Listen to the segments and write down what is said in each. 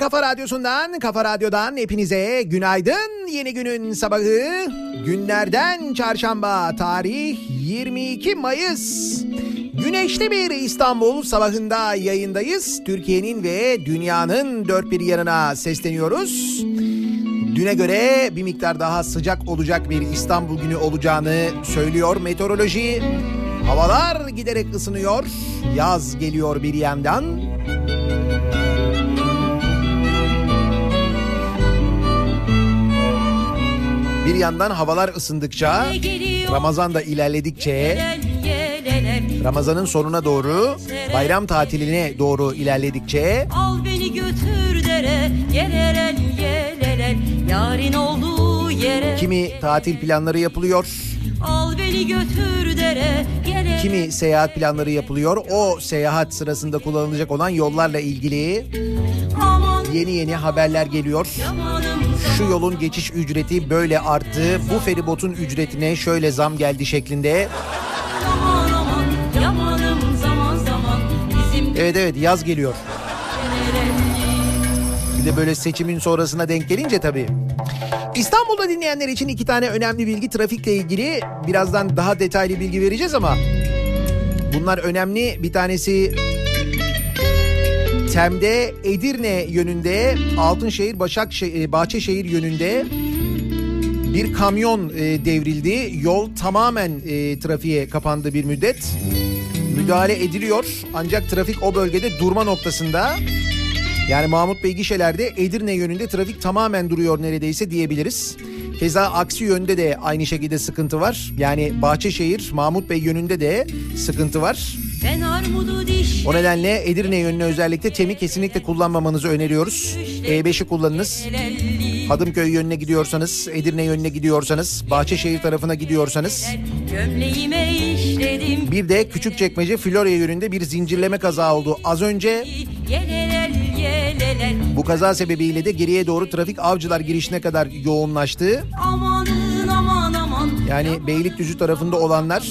Kafa Radyosu'ndan, Kafa Radyo'dan hepinize günaydın. Yeni günün sabahı günlerden çarşamba tarih 22 Mayıs. Güneşli bir İstanbul sabahında yayındayız. Türkiye'nin ve dünyanın dört bir yanına sesleniyoruz. Düne göre bir miktar daha sıcak olacak bir İstanbul günü olacağını söylüyor meteoroloji. Havalar giderek ısınıyor. Yaz geliyor bir yandan. Bir yandan havalar ısındıkça, Ramazan da ilerledikçe, Ramazan'ın sonuna doğru, bayram tatiline doğru ilerledikçe Al beni götür dere, yereren, yereren, yarın olduğu yere Kimi tatil planları yapılıyor. Al beni götür dere, yereren, kimi seyahat planları yapılıyor. O seyahat sırasında kullanılacak olan yollarla ilgili yeni yeni haberler geliyor. Yamanı şu yolun geçiş ücreti böyle arttı. Bu feribotun ücretine şöyle zam geldi şeklinde. Evet evet yaz geliyor. Bir de böyle seçimin sonrasına denk gelince tabii. İstanbul'da dinleyenler için iki tane önemli bilgi trafikle ilgili. Birazdan daha detaylı bilgi vereceğiz ama bunlar önemli. Bir tanesi Tem'de Edirne yönünde Altınşehir Başakşehir Bahçeşehir yönünde bir kamyon e, devrildi. Yol tamamen e, trafiğe kapandı bir müddet. Müdahale ediliyor ancak trafik o bölgede durma noktasında. Yani Mahmut Bey gişelerde Edirne yönünde trafik tamamen duruyor neredeyse diyebiliriz. Keza aksi yönde de aynı şekilde sıkıntı var. Yani Bahçeşehir, Mahmut Bey yönünde de sıkıntı var. O nedenle Edirne yönüne özellikle temi kesinlikle kullanmamanızı öneriyoruz. E5'i kullanınız. Hadımköy yönüne gidiyorsanız, Edirne yönüne gidiyorsanız, Bahçeşehir tarafına gidiyorsanız. Bir de Küçükçekmece Florya yönünde bir zincirleme kaza oldu. Az önce bu kaza sebebiyle de geriye doğru trafik avcılar girişine kadar yoğunlaştı. Yani Beylikdüzü tarafında olanlar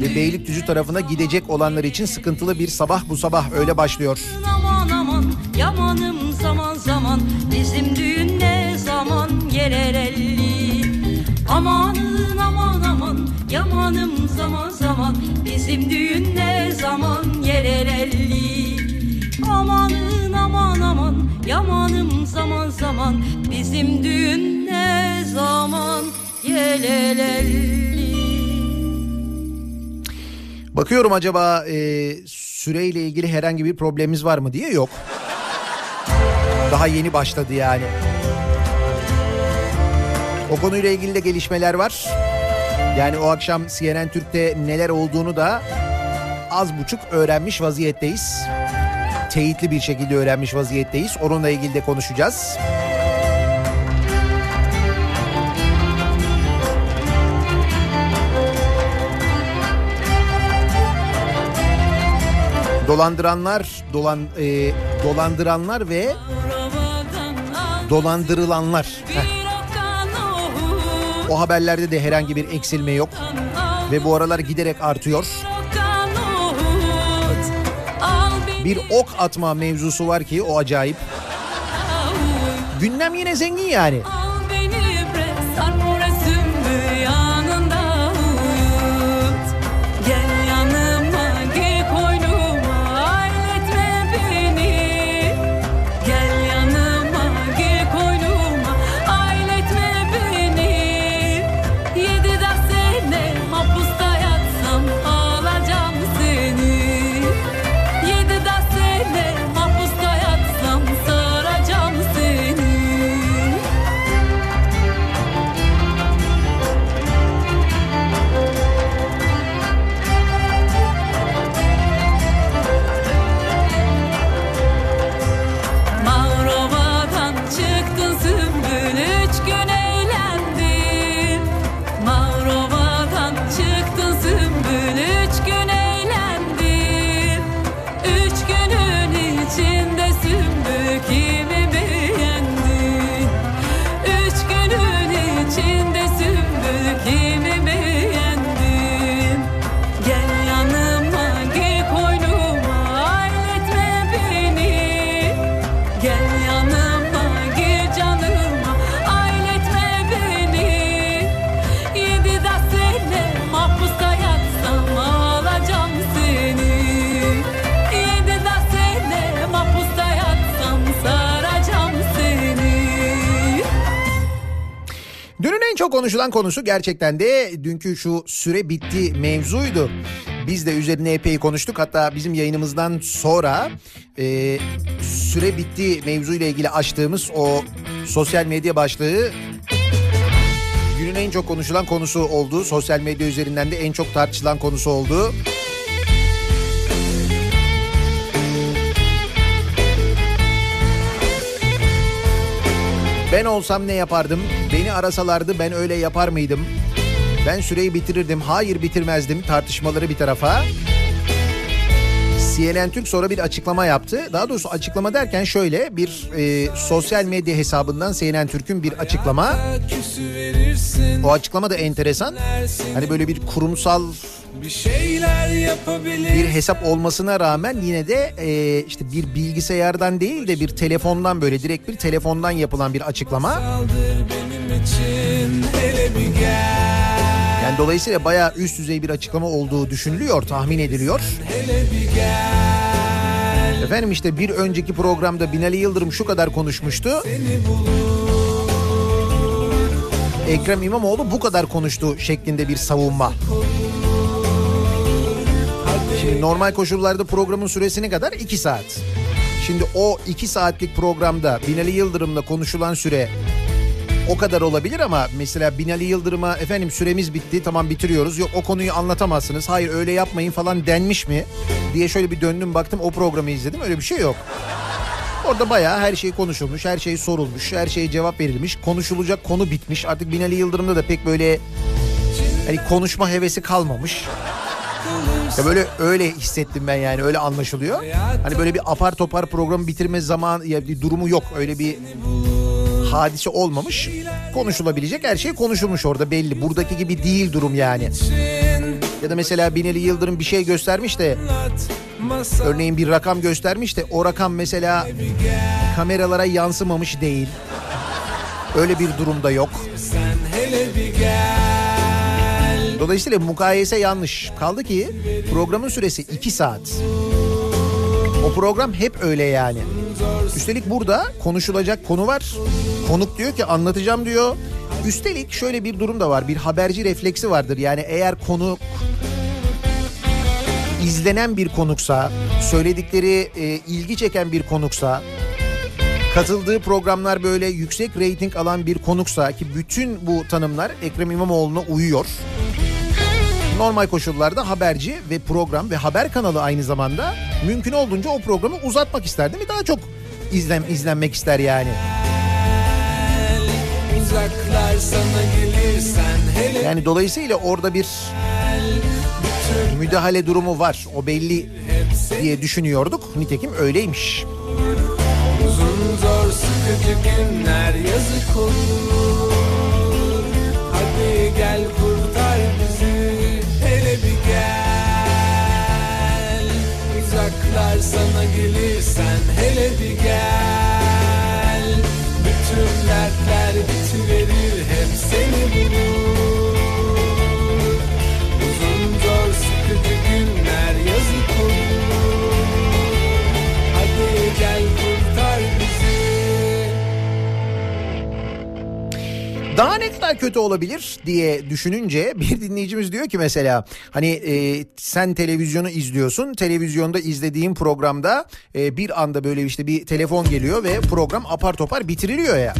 ve Beylikdüzü tarafına gidecek olanlar için sıkıntılı bir sabah bu sabah öyle başlıyor. aman aman Yamanım zaman zaman. Bizim düğün ne zaman yerelelli Amanın aman aman Yamanım zaman zaman. Bizim düğün ne zaman yerelelli Amanın aman aman Yamanım zaman zaman. Bizim düğün ne zaman yerelelli Bakıyorum acaba e, süreyle ilgili herhangi bir problemimiz var mı diye yok. Daha yeni başladı yani. O konuyla ilgili de gelişmeler var. Yani o akşam CNN Türk'te neler olduğunu da az buçuk öğrenmiş vaziyetteyiz. Teyitli bir şekilde öğrenmiş vaziyetteyiz. Onunla ilgili de konuşacağız. Dolandıranlar, dolan e, dolandıranlar ve dolandırılanlar. Heh, o haberlerde de herhangi bir eksilme yok ve bu aralar giderek artıyor. Bir ok atma mevzusu var ki o acayip. Gündem yine zengin yani. Konuşulan konusu gerçekten de dünkü şu süre bitti mevzuydu. Biz de üzerine epey konuştuk. Hatta bizim yayınımızdan sonra e, süre bitti mevzuyla ilgili açtığımız o sosyal medya başlığı günün en çok konuşulan konusu oldu. Sosyal medya üzerinden de en çok tartışılan konusu oldu. Ben olsam ne yapardım? Beni arasalardı ben öyle yapar mıydım? Ben süreyi bitirirdim. Hayır bitirmezdim. Tartışmaları bir tarafa. CNN Türk sonra bir açıklama yaptı. Daha doğrusu açıklama derken şöyle bir e, sosyal medya hesabından CNN Türk'ün bir açıklama. O açıklama da enteresan. Hani böyle bir kurumsal Bir şeyler yapabilir. bir hesap olmasına rağmen yine de e, işte bir bilgisayardan değil de bir telefondan böyle direkt bir telefondan yapılan bir açıklama. Benim için hele bir gel. Yani dolayısıyla bayağı üst düzey bir açıklama olduğu düşünülüyor, tahmin ediliyor. Efendim işte bir önceki programda Binali Yıldırım şu kadar konuşmuştu. Ekrem İmamoğlu bu kadar konuştu şeklinde bir savunma. Şimdi normal koşullarda programın süresi ne kadar? 2 saat. Şimdi o 2 saatlik programda Binali Yıldırım'la konuşulan süre o kadar olabilir ama mesela Binali Yıldırım'a efendim süremiz bitti tamam bitiriyoruz. Yok o konuyu anlatamazsınız. Hayır öyle yapmayın falan denmiş mi diye şöyle bir döndüm baktım o programı izledim. Öyle bir şey yok. Orada bayağı her şey konuşulmuş, her şey sorulmuş, her şeye cevap verilmiş. Konuşulacak konu bitmiş. Artık Binali Yıldırım'da da pek böyle hani konuşma hevesi kalmamış. Ya böyle öyle hissettim ben yani öyle anlaşılıyor. Hani böyle bir apar topar programı bitirme zaman ya bir durumu yok. Öyle bir hadise olmamış. Konuşulabilecek her şey konuşulmuş orada belli. Buradaki gibi değil durum yani. Ya da mesela Binali Yıldırım bir şey göstermiş de örneğin bir rakam göstermiş de o rakam mesela kameralara yansımamış değil. Öyle bir durumda yok. Dolayısıyla mukayese yanlış. Kaldı ki programın süresi 2 saat. O program hep öyle yani. Üstelik burada konuşulacak konu var. Konuk diyor ki anlatacağım diyor. Üstelik şöyle bir durum da var. Bir haberci refleksi vardır. Yani eğer konu izlenen bir konuksa, söyledikleri e, ilgi çeken bir konuksa, katıldığı programlar böyle yüksek reyting alan bir konuksa ki bütün bu tanımlar Ekrem İmamoğlu'na uyuyor. Normal koşullarda haberci ve program ve haber kanalı aynı zamanda mümkün olduğunca o programı uzatmak ister değil mi? Daha çok izlen, izlenmek ister yani. Yani dolayısıyla orada bir müdahale durumu var. O belli diye düşünüyorduk. Nitekim öyleymiş. uzun zor sıkıcı günler yazık olur. Uzaklar sana gelirsen hele bir gel. Bütün dertler bitiverir Daha ne kadar kötü olabilir diye düşününce bir dinleyicimiz diyor ki mesela hani e, sen televizyonu izliyorsun televizyonda izlediğin programda e, bir anda böyle işte bir telefon geliyor ve program apar topar bitiriliyor ya.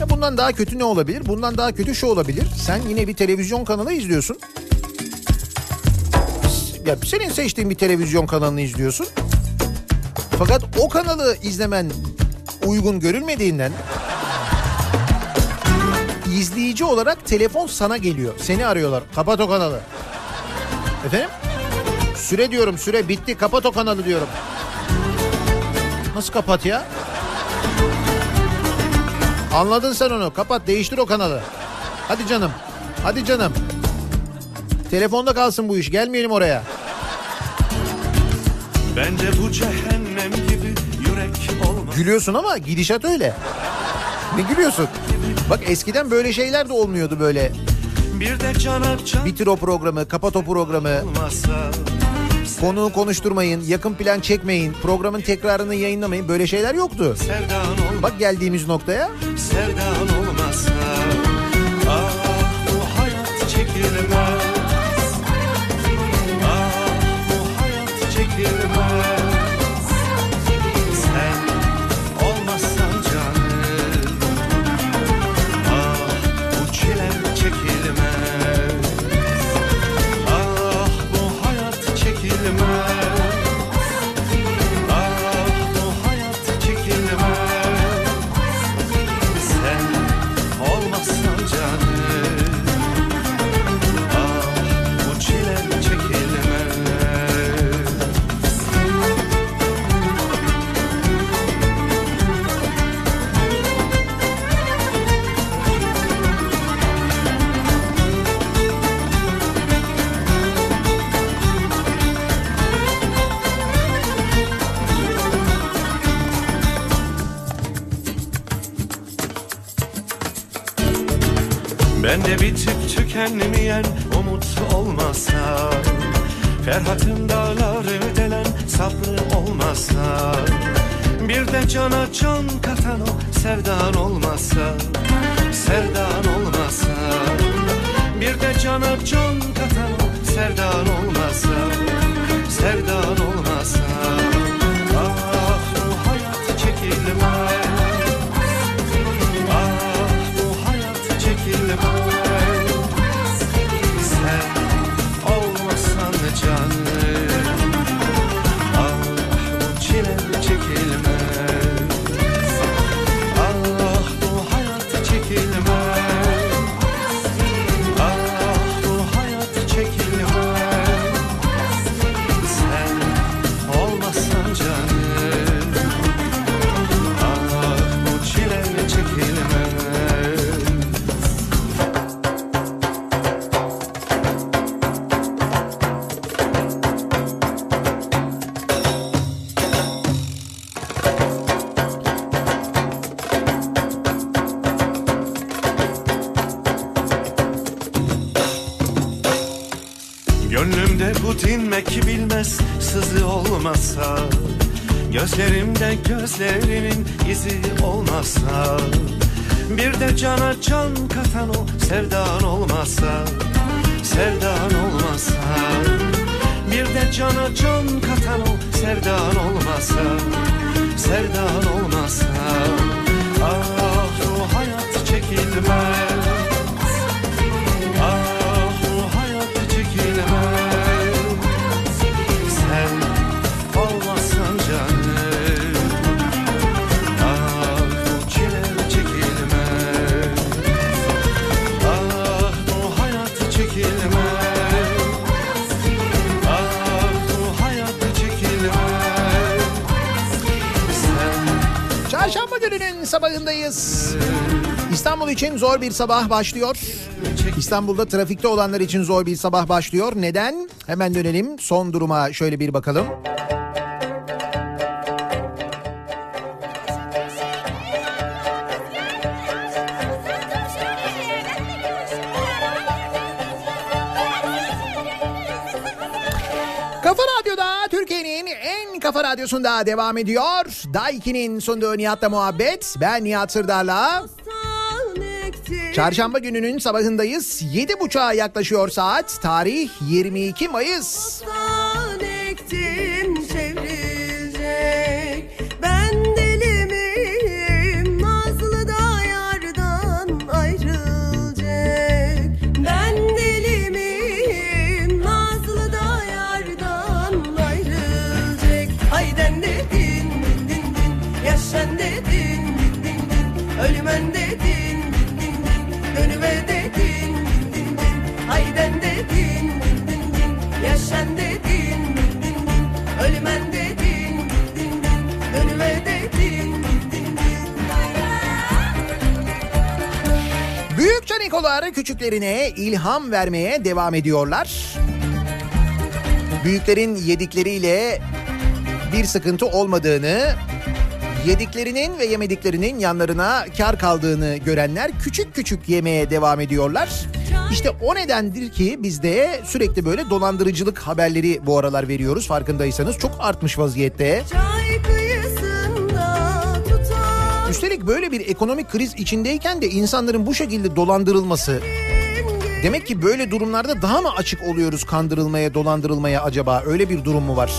Ya bundan daha kötü ne olabilir? Bundan daha kötü şu olabilir. Sen yine bir televizyon kanalı izliyorsun. Ya senin seçtiğin bir televizyon kanalını izliyorsun. Fakat o kanalı izlemen uygun görülmediğinden izleyici olarak telefon sana geliyor. Seni arıyorlar. Kapat o kanalı. Efendim? Süre diyorum süre bitti kapat o kanalı diyorum. Nasıl kapat ya? Anladın sen onu. Kapat değiştir o kanalı. Hadi canım. Hadi canım. Telefonda kalsın bu iş. Gelmeyelim oraya. Bence bu cehennem gibi yürek olmaz. Gülüyorsun ama gidişat öyle. Ne gülüyorsun? Bak eskiden böyle şeyler de olmuyordu böyle. Bir de cana can Bitir o programı, kapat o programı. olmasa. Konuğu konuşturmayın, yakın plan çekmeyin, programın tekrarını yayınlamayın. Böyle şeyler yoktu. Bak geldiğimiz noktaya Sevdan olmazsa bitip tükenmeyen umut olmasa Ferhat'ın dağları delen sabrı olmasa Bir de cana can katan o sevdan olmasa Sevdan olmasa Bir de cana can katan o sevdan olmasa dinmek bilmez sızı olmasa Gözlerimde gözlerinin izi olmasa Bir de cana can katan o sevdan olmasa Sevdan olmasa Bir de cana can katan o sevdan olmasa Sevdan olmasa. Ah bu hayat çekilmez sabahındayız. İstanbul için zor bir sabah başlıyor. İstanbul'da trafikte olanlar için zor bir sabah başlıyor. Neden? Hemen dönelim son duruma şöyle bir bakalım. Kafa radyosunda devam ediyor. Daiki'nin sunduğu Nihat'la muhabbet. Ben Nihat Sırdar'la. Çarşamba gününün sabahındayız. Yedi buçuğa yaklaşıyor saat. Tarih 22 Mayıs. Bostan Canikolar küçüklerine ilham vermeye devam ediyorlar. Büyüklerin yedikleriyle bir sıkıntı olmadığını, yediklerinin ve yemediklerinin yanlarına kar kaldığını görenler küçük küçük yemeye devam ediyorlar. İşte o nedendir ki biz de sürekli böyle dolandırıcılık haberleri bu aralar veriyoruz farkındaysanız. Çok artmış vaziyette. Çay kıyısında tutar Üstelik böyle bir ekonomik kriz içindeyken de insanların bu şekilde dolandırılması Demek ki böyle durumlarda daha mı açık oluyoruz kandırılmaya, dolandırılmaya acaba? Öyle bir durum mu var?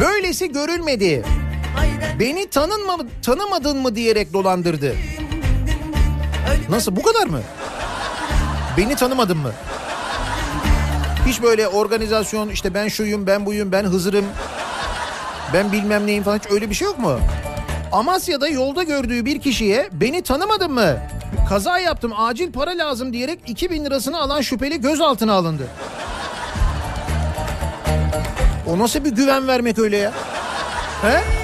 Böylesi görülmedi. Beni tanınma, tanımadın mı diyerek dolandırdı. Nasıl bu kadar mı? Beni tanımadın mı? Hiç böyle organizasyon işte ben şuyum ben buyum ben Hızır'ım ben bilmem neyim falan hiç öyle bir şey yok mu? Amasya'da yolda gördüğü bir kişiye beni tanımadın mı? Kaza yaptım acil para lazım diyerek 2000 lirasını alan şüpheli gözaltına alındı. O nasıl bir güven vermek öyle ya? He?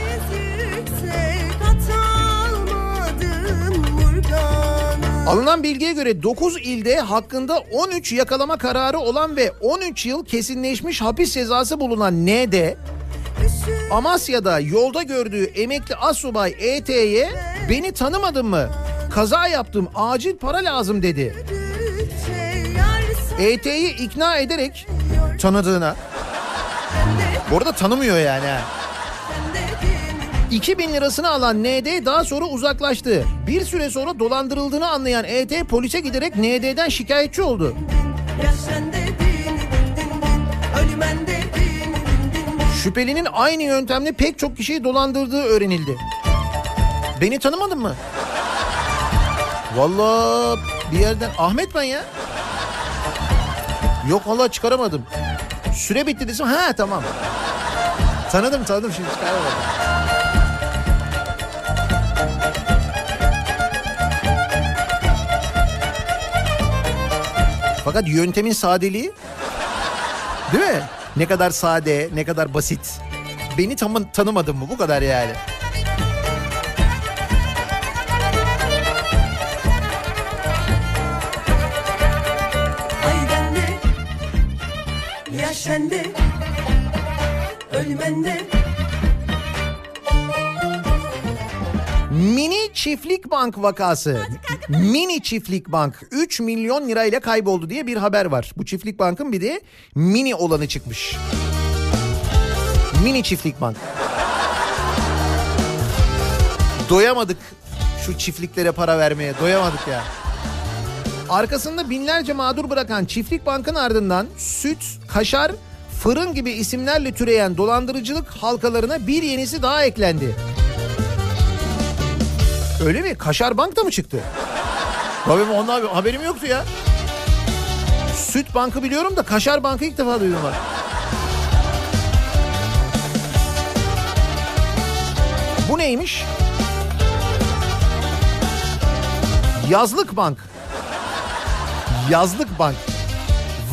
Alınan bilgiye göre 9 ilde hakkında 13 yakalama kararı olan ve 13 yıl kesinleşmiş hapis cezası bulunan ND, Amasya'da yolda gördüğü emekli asubay ET'ye beni tanımadın mı? Kaza yaptım acil para lazım dedi. ET'yi ikna ederek tanıdığına. Bu arada tanımıyor yani. Ha. 2000 lirasını alan ND daha sonra uzaklaştı. Bir süre sonra dolandırıldığını anlayan ET polise giderek ND'den şikayetçi oldu. Şüphelinin aynı yöntemle pek çok kişiyi dolandırdığı öğrenildi. Beni tanımadın mı? Vallahi bir yerden Ahmet ben ya. Yok vallahi çıkaramadım. Süre bitti desem ha tamam. Tanıdım tanıdım şimdi çıkaramadım. Fakat yöntemin sadeliği değil mi? Ne kadar sade, ne kadar basit. Beni tam tanımadın mı? Bu kadar yani. Ay bende Yaş sende Ölmende Mini Çiftlik Bank vakası. Mini Çiftlik Bank 3 milyon lirayla kayboldu diye bir haber var. Bu Çiftlik Bank'ın bir de mini olanı çıkmış. Mini Çiftlik Bank. Doyamadık şu çiftliklere para vermeye. Doyamadık ya. Arkasında binlerce mağdur bırakan Çiftlik Bank'ın ardından süt, kaşar, fırın gibi isimlerle türeyen dolandırıcılık halkalarına bir yenisi daha eklendi. Öyle mi? Kaşar Bank da mı çıktı? Tabii ondan haberim yoktu ya. Süt Bank'ı biliyorum da Kaşar Bank'ı ilk defa duydum ben. Bu neymiş? Yazlık Bank. Yazlık Bank.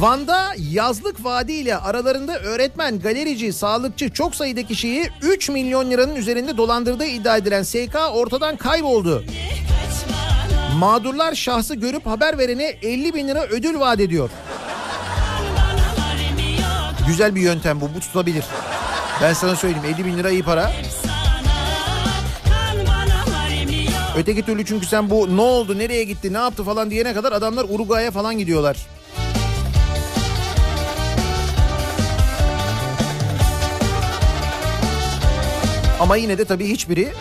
Van'da Yazlık Vadi ile aralarında öğretmen, galerici, sağlıkçı çok sayıda kişiyi 3 milyon liranın üzerinde dolandırdığı iddia edilen SK ortadan kayboldu. Mağdurlar şahsı görüp haber verene 50 bin lira ödül vaat ediyor. Güzel bir yöntem bu, bu tutabilir. Ben sana söyleyeyim 50 bin lira iyi para. Öteki türlü çünkü sen bu ne oldu, nereye gitti, ne yaptı falan diyene kadar adamlar Uruguay'a falan gidiyorlar. Ama yine de tabii hiçbiri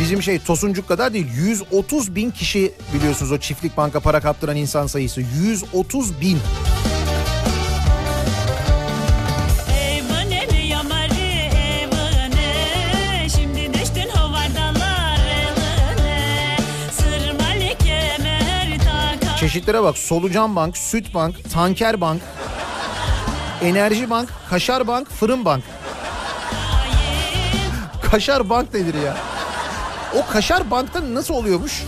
bizim şey Tosuncuk kadar değil. 130 bin kişi biliyorsunuz o çiftlik banka para kaptıran insan sayısı. 130 bin. Çeşitlere bak. Solucan Bank, Süt Bank, Tanker Bank, Enerji Bank, Kaşar Bank, Fırın Bank. Kaşar Bank nedir ya? O Kaşar Bank'ta nasıl oluyormuş?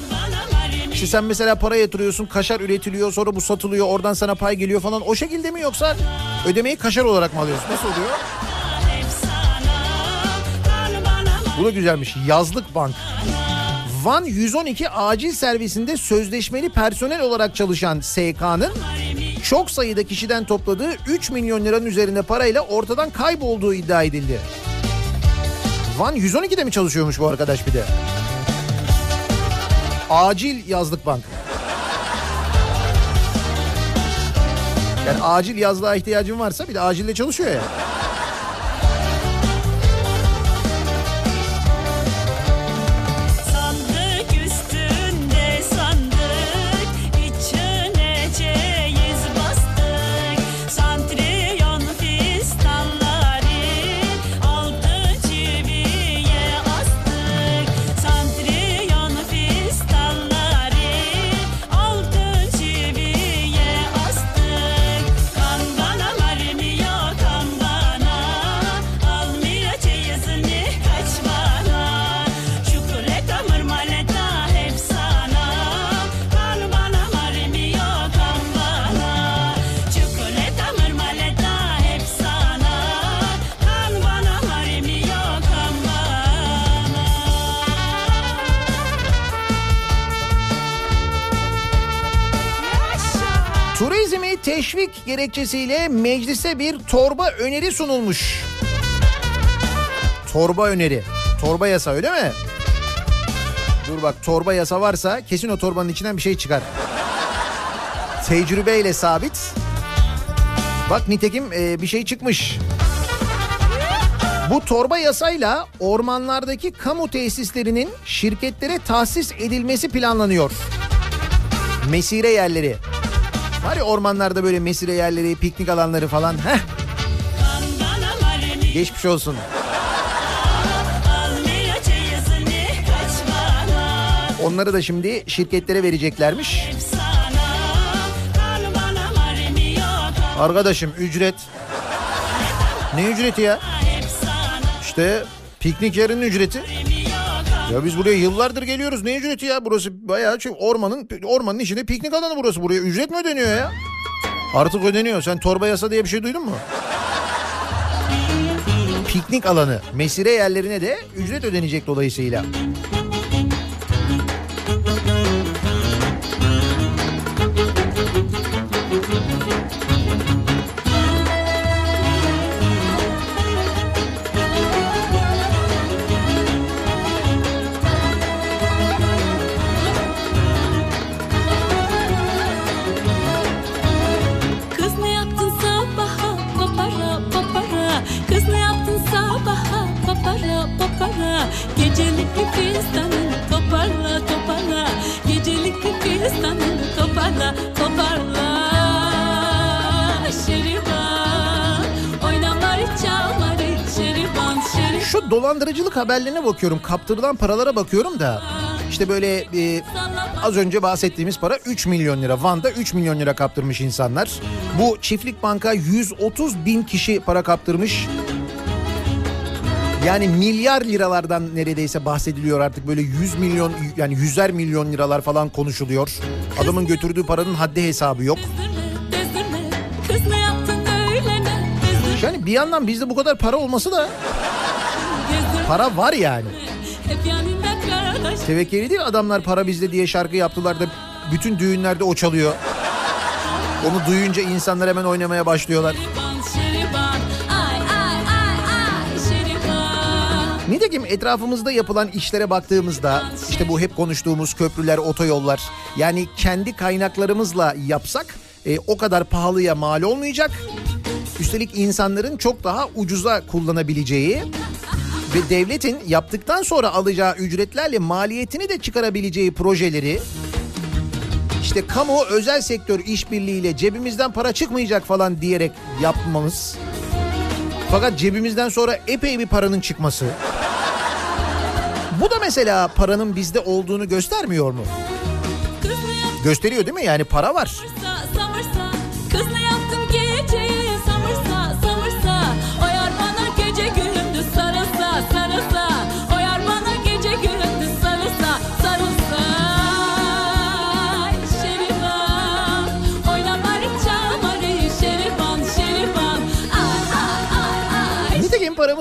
İşte sen mesela para yatırıyorsun, kaşar üretiliyor, sonra bu satılıyor, oradan sana pay geliyor falan. O şekilde mi yoksa ödemeyi kaşar olarak mı alıyorsun? Nasıl oluyor? Bu da güzelmiş. Yazlık Bank. Van 112 acil servisinde sözleşmeli personel olarak çalışan SK'nın çok sayıda kişiden topladığı 3 milyon liranın üzerinde parayla ortadan kaybolduğu iddia edildi. Van 112'de mi çalışıyormuş bu arkadaş bir de? Acil yazlık bank. Yani acil yazlığa ihtiyacın varsa bir de acilde çalışıyor ya. Sandık gerekçesiyle meclise bir torba öneri sunulmuş. Torba öneri. Torba yasa öyle mi? Dur bak torba yasa varsa kesin o torbanın içinden bir şey çıkar. Tecrübeyle sabit. Bak nitekim e, bir şey çıkmış. Bu torba yasayla ormanlardaki kamu tesislerinin şirketlere tahsis edilmesi planlanıyor. Mesire yerleri. Var ya ormanlarda böyle mesire yerleri, piknik alanları falan. Heh, geçmiş olsun. Onları da şimdi şirketlere vereceklermiş. Arkadaşım ücret. Ne ücreti ya? İşte piknik yerinin ücreti. Ya biz buraya yıllardır geliyoruz. Ne ücreti ya? Burası bayağı şey, ormanın ormanın içinde piknik alanı burası. Buraya ücret mi ödeniyor ya? Artık ödeniyor. Sen torba yasa diye bir şey duydun mu? Piknik alanı, mesire yerlerine de ücret ödenecek dolayısıyla. Şu dolandırıcılık haberlerine bakıyorum. Kaptırılan paralara bakıyorum da. İşte böyle e, az önce bahsettiğimiz para 3 milyon lira. Van'da 3 milyon lira kaptırmış insanlar. Bu çiftlik banka 130 bin kişi para kaptırmış. Yani milyar liralardan neredeyse bahsediliyor artık böyle 100 milyon yani yüzer milyon liralar falan konuşuluyor. Adamın götürdüğü paranın haddi hesabı yok. Yani bir yandan bizde bu kadar para olması da. Para var yani. Tevekkeli değil adamlar para bizde diye şarkı yaptılar da bütün düğünlerde o çalıyor. Onu duyunca insanlar hemen oynamaya başlıyorlar. Nitekim etrafımızda yapılan işlere baktığımızda işte bu hep konuştuğumuz köprüler, otoyollar yani kendi kaynaklarımızla yapsak e, o kadar pahalıya mal olmayacak. Üstelik insanların çok daha ucuza kullanabileceği ve devletin yaptıktan sonra alacağı ücretlerle maliyetini de çıkarabileceği projeleri işte kamu özel sektör işbirliğiyle cebimizden para çıkmayacak falan diyerek yapmamız. Fakat cebimizden sonra epey bir paranın çıkması. Bu da mesela paranın bizde olduğunu göstermiyor mu? Gösteriyor değil mi? Yani para var.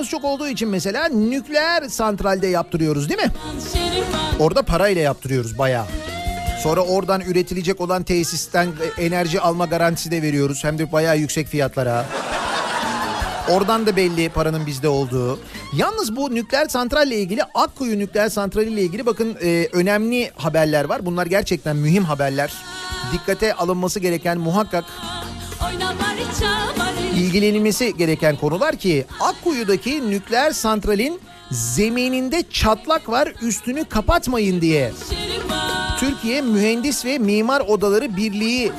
Paramız çok olduğu için mesela nükleer santralde yaptırıyoruz değil mi? Orada parayla yaptırıyoruz bayağı. Sonra oradan üretilecek olan tesisten enerji alma garantisi de veriyoruz. Hem de bayağı yüksek fiyatlara. Oradan da belli paranın bizde olduğu. Yalnız bu nükleer santralle ilgili Akkuyu nükleer santrali ile ilgili bakın e, önemli haberler var. Bunlar gerçekten mühim haberler. Dikkate alınması gereken muhakkak çalmari ilgilenilmesi gereken konular ki Akkuyu'daki nükleer santralin zemininde çatlak var üstünü kapatmayın diye. Türkiye Mühendis ve Mimar Odaları Birliği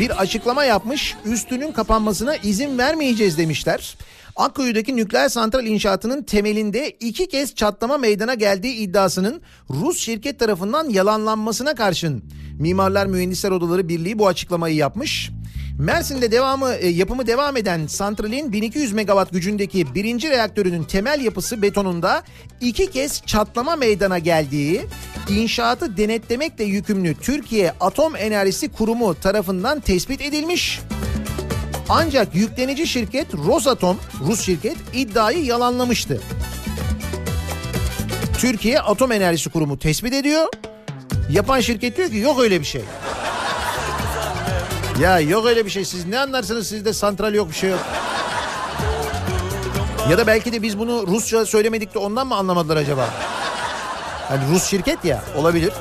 bir açıklama yapmış. Üstünün kapanmasına izin vermeyeceğiz demişler. Akkuyu'daki nükleer santral inşaatının temelinde iki kez çatlama meydana geldiği iddiasının Rus şirket tarafından yalanlanmasına karşın Mimarlar Mühendisler Odaları Birliği bu açıklamayı yapmış. Mersin'de devamı e, yapımı devam eden santralin 1200 megawatt gücündeki birinci reaktörünün temel yapısı betonunda iki kez çatlama meydana geldiği inşaatı denetlemekle yükümlü Türkiye Atom Enerjisi Kurumu tarafından tespit edilmiş. Ancak yüklenici şirket Rosatom, Rus şirket iddiayı yalanlamıştı. Türkiye Atom Enerjisi Kurumu tespit ediyor. Yapan şirket diyor ki yok öyle bir şey. Ya yok öyle bir şey. Siz ne anlarsınız sizde santral yok bir şey yok. Ya da belki de biz bunu Rusça söylemedik de ondan mı anlamadılar acaba? Hani Rus şirket ya olabilir.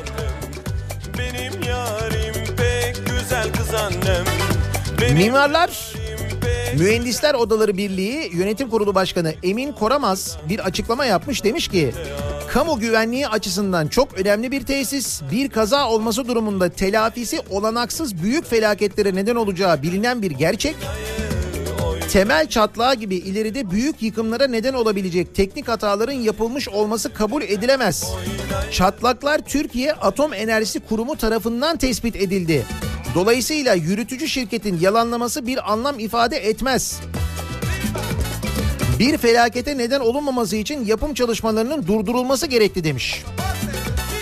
Benim yarim pek güzel kız annem. Benim Mimarlar Mühendisler Odaları Birliği Yönetim Kurulu Başkanı Emin Koramaz bir açıklama yapmış demiş ki kamu güvenliği açısından çok önemli bir tesis bir kaza olması durumunda telafisi olanaksız büyük felaketlere neden olacağı bilinen bir gerçek temel çatlağı gibi ileride büyük yıkımlara neden olabilecek teknik hataların yapılmış olması kabul edilemez. Çatlaklar Türkiye Atom Enerjisi Kurumu tarafından tespit edildi. Dolayısıyla yürütücü şirketin yalanlaması bir anlam ifade etmez. Bir felakete neden olunmaması için yapım çalışmalarının durdurulması gerekli demiş.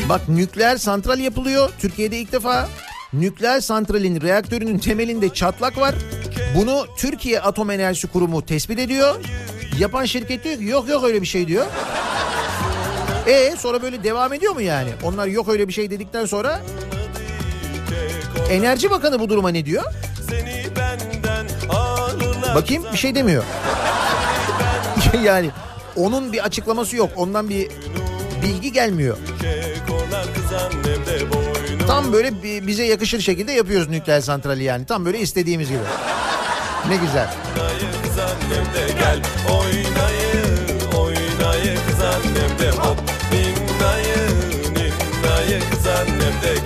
Bak nükleer santral yapılıyor Türkiye'de ilk defa. Nükleer santralin reaktörünün temelinde çatlak var. Bunu Türkiye Atom Enerjisi Kurumu tespit ediyor. Yapan şirket diyor ki yok yok öyle bir şey diyor. E sonra böyle devam ediyor mu yani? Onlar yok öyle bir şey dedikten sonra Enerji Bakanı bu duruma ne diyor? Bakayım bir şey demiyor. yani onun bir açıklaması yok. Ondan bir bilgi gelmiyor. Tam böyle bi- bize yakışır şekilde yapıyoruz nükleer santrali yani. Tam böyle istediğimiz gibi. Ne güzel.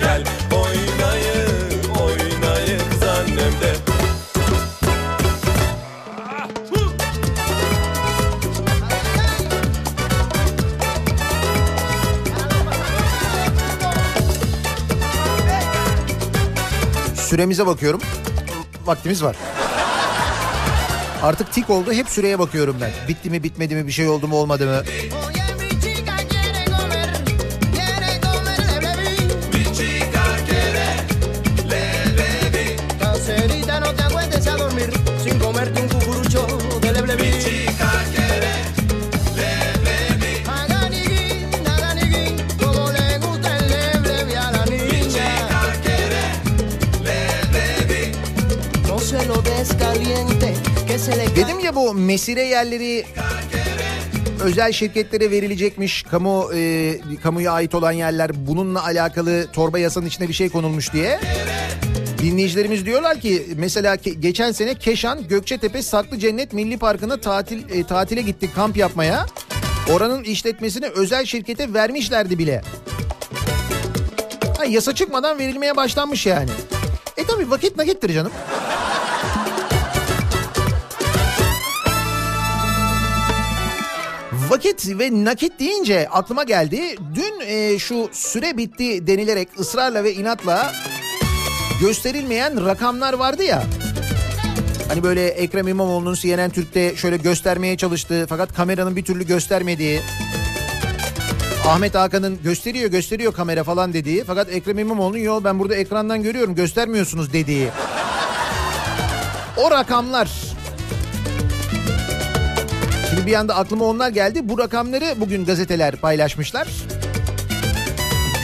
Gel gel Süremize bakıyorum. Vaktimiz var. Artık tik oldu. Hep süreye bakıyorum ben. Bitti mi bitmedi mi bir şey oldu mu olmadı mı? Mesire yerleri özel şirketlere verilecekmiş. Kamu e, kamuya ait olan yerler bununla alakalı torba yasanın içine bir şey konulmuş diye. Dinleyicilerimiz diyorlar ki mesela ke- geçen sene Keşan Gökçetepe Saklı Cennet Milli Parkı'na tatil e, tatile gittik kamp yapmaya. Oranın işletmesini özel şirkete vermişlerdi bile. Ha, yasa çıkmadan verilmeye başlanmış yani. E tabi vakit nakittir canım. Vakit ve nakit deyince aklıma geldi. Dün e, şu süre bitti denilerek ısrarla ve inatla gösterilmeyen rakamlar vardı ya. Hani böyle Ekrem İmamoğlu'nun CNN Türk'te şöyle göstermeye çalıştığı fakat kameranın bir türlü göstermediği. Ahmet Hakan'ın gösteriyor gösteriyor kamera falan dediği fakat Ekrem İmamoğlu'nun yo ben burada ekrandan görüyorum göstermiyorsunuz dediği. O rakamlar Şimdi bir anda aklıma onlar geldi. Bu rakamları bugün gazeteler paylaşmışlar.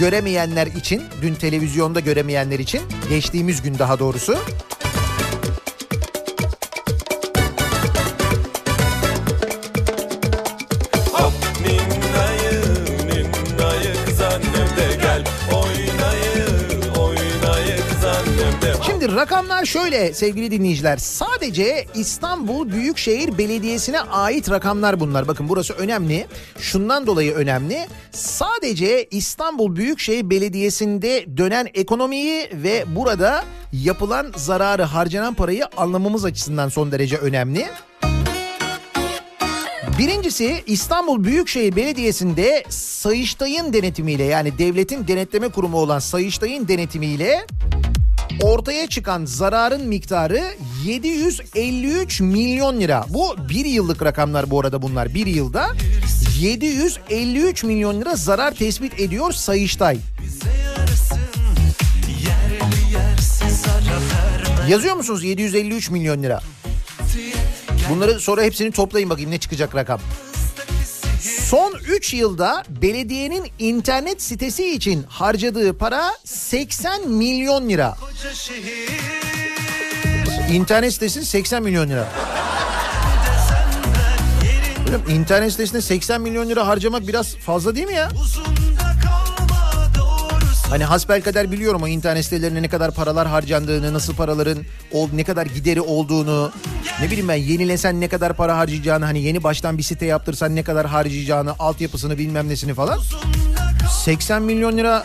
Göremeyenler için, dün televizyonda göremeyenler için, geçtiğimiz gün daha doğrusu. Şimdi rakamlar şöyle sevgili dinleyiciler. Sadece İstanbul Büyükşehir Belediyesi'ne ait rakamlar bunlar. Bakın burası önemli. Şundan dolayı önemli. Sadece İstanbul Büyükşehir Belediyesi'nde dönen ekonomiyi ve burada yapılan zararı, harcanan parayı anlamamız açısından son derece önemli. Birincisi İstanbul Büyükşehir Belediyesi'nde Sayıştay'ın denetimiyle yani devletin denetleme kurumu olan Sayıştay'ın denetimiyle ortaya çıkan zararın miktarı 753 milyon lira. Bu bir yıllık rakamlar bu arada bunlar bir yılda. 753 milyon lira zarar tespit ediyor Sayıştay. Yazıyor musunuz 753 milyon lira? Bunları sonra hepsini toplayın bakayım ne çıkacak rakam. Son 3 yılda belediyenin internet sitesi için harcadığı para 80 milyon lira. İnternet sitesi 80 milyon lira. Oğlum internet sitesine 80 milyon lira harcamak biraz fazla değil mi ya? Hani hasbelkader biliyorum o internet sitelerine ne kadar paralar harcandığını, nasıl paraların ne kadar gideri olduğunu, ne bileyim ben yenilesen ne kadar para harcayacağını, hani yeni baştan bir site yaptırsan ne kadar harcayacağını, altyapısını bilmem nesini falan. 80 milyon lira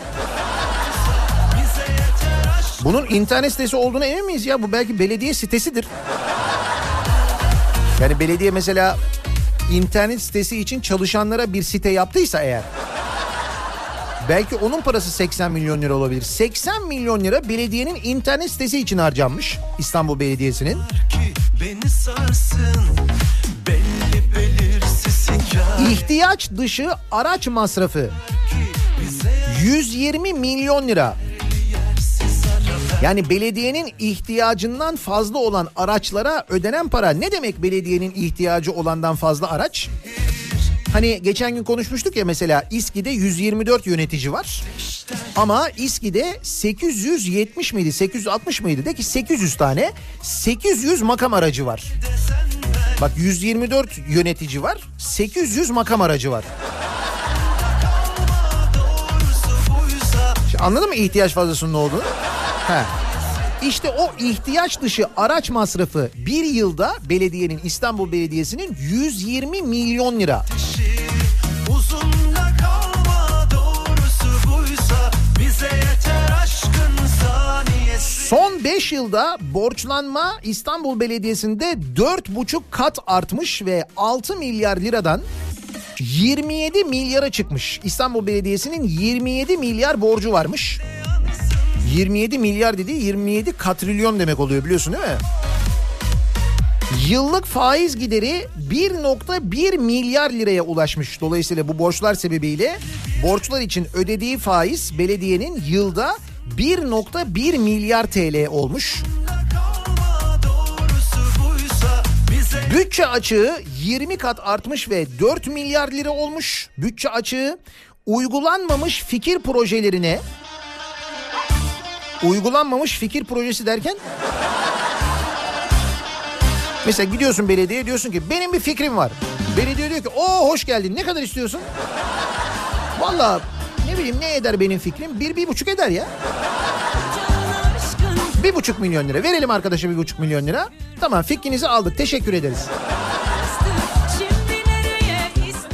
bunun internet sitesi olduğuna emin miyiz ya? Bu belki belediye sitesidir. Yani belediye mesela internet sitesi için çalışanlara bir site yaptıysa eğer belki onun parası 80 milyon lira olabilir. 80 milyon lira belediyenin internet sitesi için harcanmış İstanbul Belediyesi'nin. İhtiyaç dışı araç masrafı 120 milyon lira. Yani belediyenin ihtiyacından fazla olan araçlara ödenen para ne demek belediyenin ihtiyacı olandan fazla araç? Hani geçen gün konuşmuştuk ya mesela İSKİ'de 124 yönetici var. Ama İSKİ'de 870 miydi 860 mıydı? De ki 800 tane 800 makam aracı var. Bak 124 yönetici var 800 makam aracı var. Anladın mı ihtiyaç fazlasının ne olduğunu? He. İşte o ihtiyaç dışı araç masrafı bir yılda belediyenin İstanbul Belediyesi'nin 120 milyon lira. Son 5 yılda borçlanma İstanbul Belediyesi'nde 4,5 kat artmış ve 6 milyar liradan 27 milyara çıkmış. İstanbul Belediyesi'nin 27 milyar borcu varmış. 27 milyar dediği 27 katrilyon demek oluyor biliyorsun değil mi? Yıllık faiz gideri 1.1 milyar liraya ulaşmış. Dolayısıyla bu borçlar sebebiyle borçlar için ödediği faiz belediyenin yılda 1.1 milyar TL olmuş. Bütçe açığı 20 kat artmış ve 4 milyar lira olmuş. Bütçe açığı uygulanmamış fikir projelerine uygulanmamış fikir projesi derken Mesela gidiyorsun belediyeye diyorsun ki benim bir fikrim var. Belediye diyor ki o hoş geldin ne kadar istiyorsun? Valla ne bileyim ne eder benim fikrim? Bir, bir buçuk eder ya. Bir buçuk milyon lira. Verelim arkadaşa bir buçuk milyon lira. Tamam fikrinizi aldık teşekkür ederiz.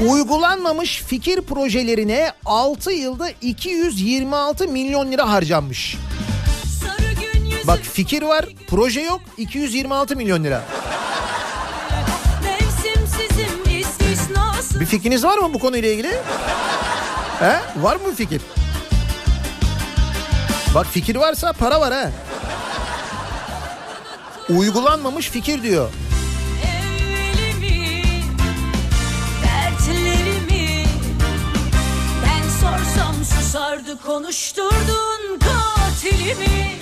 Uygulanmamış fikir projelerine 6 yılda 226 milyon lira harcanmış. Bak fikir var proje yok 226 milyon lira. Bir fikriniz var mı bu konuyla ilgili? He? Var mı fikir? Bak fikir varsa para var ha. Uygulanmamış fikir diyor. susardı konuşturdun katilimi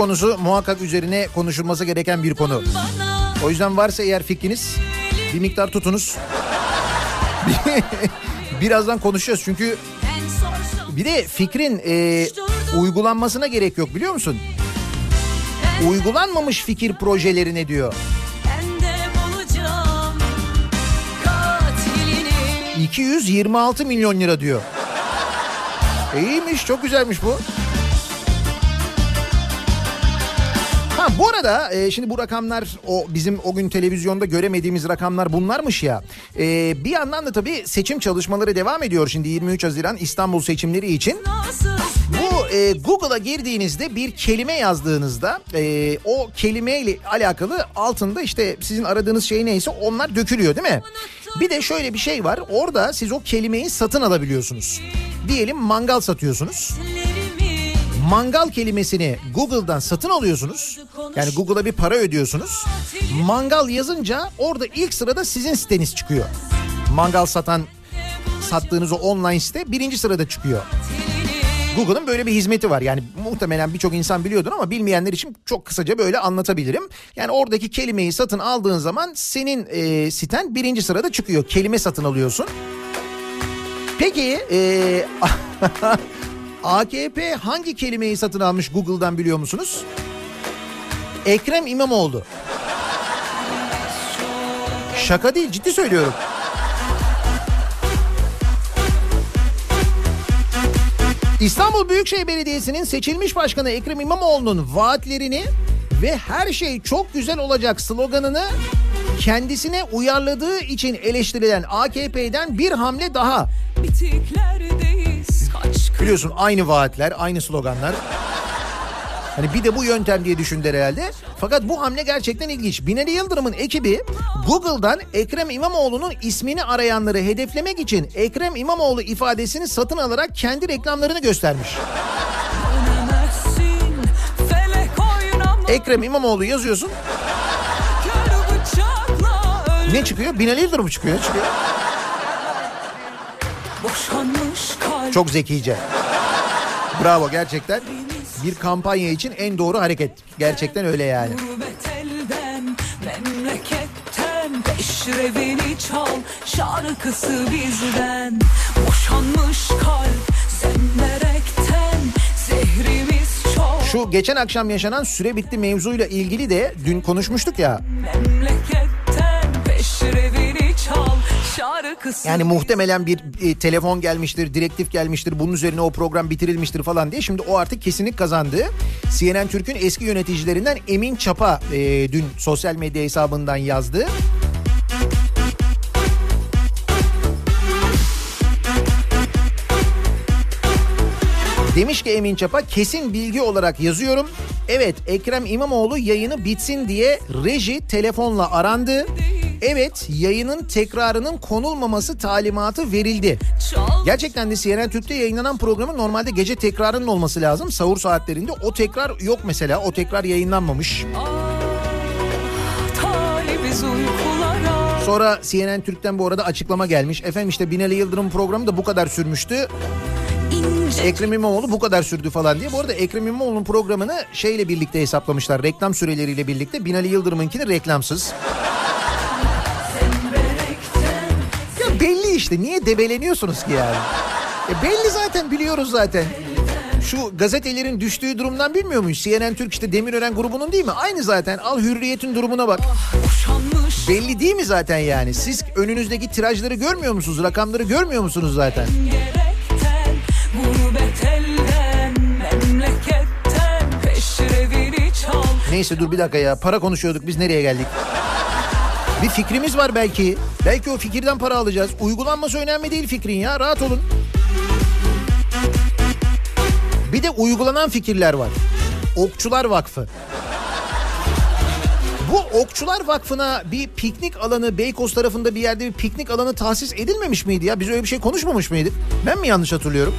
konusu muhakkak üzerine konuşulması gereken bir konu. O yüzden varsa eğer fikriniz bir miktar tutunuz. Birazdan konuşacağız çünkü bir de fikrin e, uygulanmasına gerek yok biliyor musun? Uygulanmamış fikir projelerine diyor. Ben de bulacağım katilini 226 milyon lira diyor. İyiymiş çok güzelmiş bu. Bu arada e, şimdi bu rakamlar o bizim o gün televizyonda göremediğimiz rakamlar bunlarmış ya. E, bir yandan da tabii seçim çalışmaları devam ediyor şimdi 23 Haziran İstanbul seçimleri için. Bu e, Google'a girdiğinizde bir kelime yazdığınızda e, o kelimeyle alakalı altında işte sizin aradığınız şey neyse onlar dökülüyor değil mi? Bir de şöyle bir şey var orada siz o kelimeyi satın alabiliyorsunuz. Diyelim mangal satıyorsunuz. Mangal kelimesini Google'dan satın alıyorsunuz. Yani Google'a bir para ödüyorsunuz. Mangal yazınca orada ilk sırada sizin siteniz çıkıyor. Mangal satan sattığınız o online site birinci sırada çıkıyor. Google'ın böyle bir hizmeti var. Yani muhtemelen birçok insan biliyordur ama bilmeyenler için çok kısaca böyle anlatabilirim. Yani oradaki kelimeyi satın aldığın zaman senin e, siten birinci sırada çıkıyor. Kelime satın alıyorsun. Peki e, AKP hangi kelimeyi satın almış Google'dan biliyor musunuz? Ekrem İmamoğlu. Şaka değil ciddi söylüyorum. İstanbul Büyükşehir Belediyesi'nin seçilmiş başkanı Ekrem İmamoğlu'nun vaatlerini ve her şey çok güzel olacak sloganını kendisine uyarladığı için eleştirilen AKP'den bir hamle daha. Bitiklerdeyiz kaç Biliyorsun aynı vaatler, aynı sloganlar. Hani bir de bu yöntem diye düşündüler herhalde. Fakat bu hamle gerçekten ilginç. Binali Yıldırım'ın ekibi Google'dan Ekrem İmamoğlu'nun ismini arayanları hedeflemek için Ekrem İmamoğlu ifadesini satın alarak kendi reklamlarını göstermiş. Ekrem İmamoğlu yazıyorsun. Ne çıkıyor? Binali Yıldırım çıkıyor. çıkıyor. Çok zekice. Bravo gerçekten. Bir kampanya için en doğru hareket. Gerçekten öyle yani. Elden, memleketten Peşrevini çal, şarkısı bizden Boşanmış kalp, senderekten Zehrimiz çok Şu geçen akşam yaşanan süre bitti mevzuyla ilgili de dün konuşmuştuk ya. Şarkısı Yani muhtemelen bir e, telefon gelmiştir, direktif gelmiştir. Bunun üzerine o program bitirilmiştir falan diye. Şimdi o artık kesinlik kazandı. CNN Türk'ün eski yöneticilerinden Emin Çapa e, dün sosyal medya hesabından yazdı. Demiş ki Emin Çapa kesin bilgi olarak yazıyorum. Evet Ekrem İmamoğlu yayını bitsin diye reji telefonla arandı. Evet yayının tekrarının konulmaması talimatı verildi. Gerçekten de CNN Türk'te yayınlanan programın normalde gece tekrarının olması lazım. Sahur saatlerinde o tekrar yok mesela. O tekrar yayınlanmamış. Sonra CNN Türk'ten bu arada açıklama gelmiş. Efendim işte Binali Yıldırım programı da bu kadar sürmüştü. Ekrem İmamoğlu bu kadar sürdü falan diye. Bu arada Ekrem İmamoğlu'nun programını şeyle birlikte hesaplamışlar. Reklam süreleriyle birlikte. Binali Yıldırım'ınkini reklamsız. İşte. Niye debeleniyorsunuz ki yani? E belli zaten biliyoruz zaten. Şu gazetelerin düştüğü durumdan bilmiyor muyuz? CNN Türk işte Demirören grubunun değil mi? Aynı zaten. Al Hürriyet'in durumuna bak. Belli değil mi zaten yani? Siz önünüzdeki tirajları görmüyor musunuz? Rakamları görmüyor musunuz zaten? gerekten Gurbet elden, memleketten Peşrevini çal Neyse dur bir dakika ya. Para konuşuyorduk biz nereye geldik? Bir fikrimiz var belki. Belki o fikirden para alacağız. Uygulanması önemli değil fikrin ya. Rahat olun. Bir de uygulanan fikirler var. Okçular Vakfı. Bu Okçular Vakfı'na bir piknik alanı Beykoz tarafında bir yerde bir piknik alanı tahsis edilmemiş miydi ya? Biz öyle bir şey konuşmamış mıydık? Ben mi yanlış hatırlıyorum?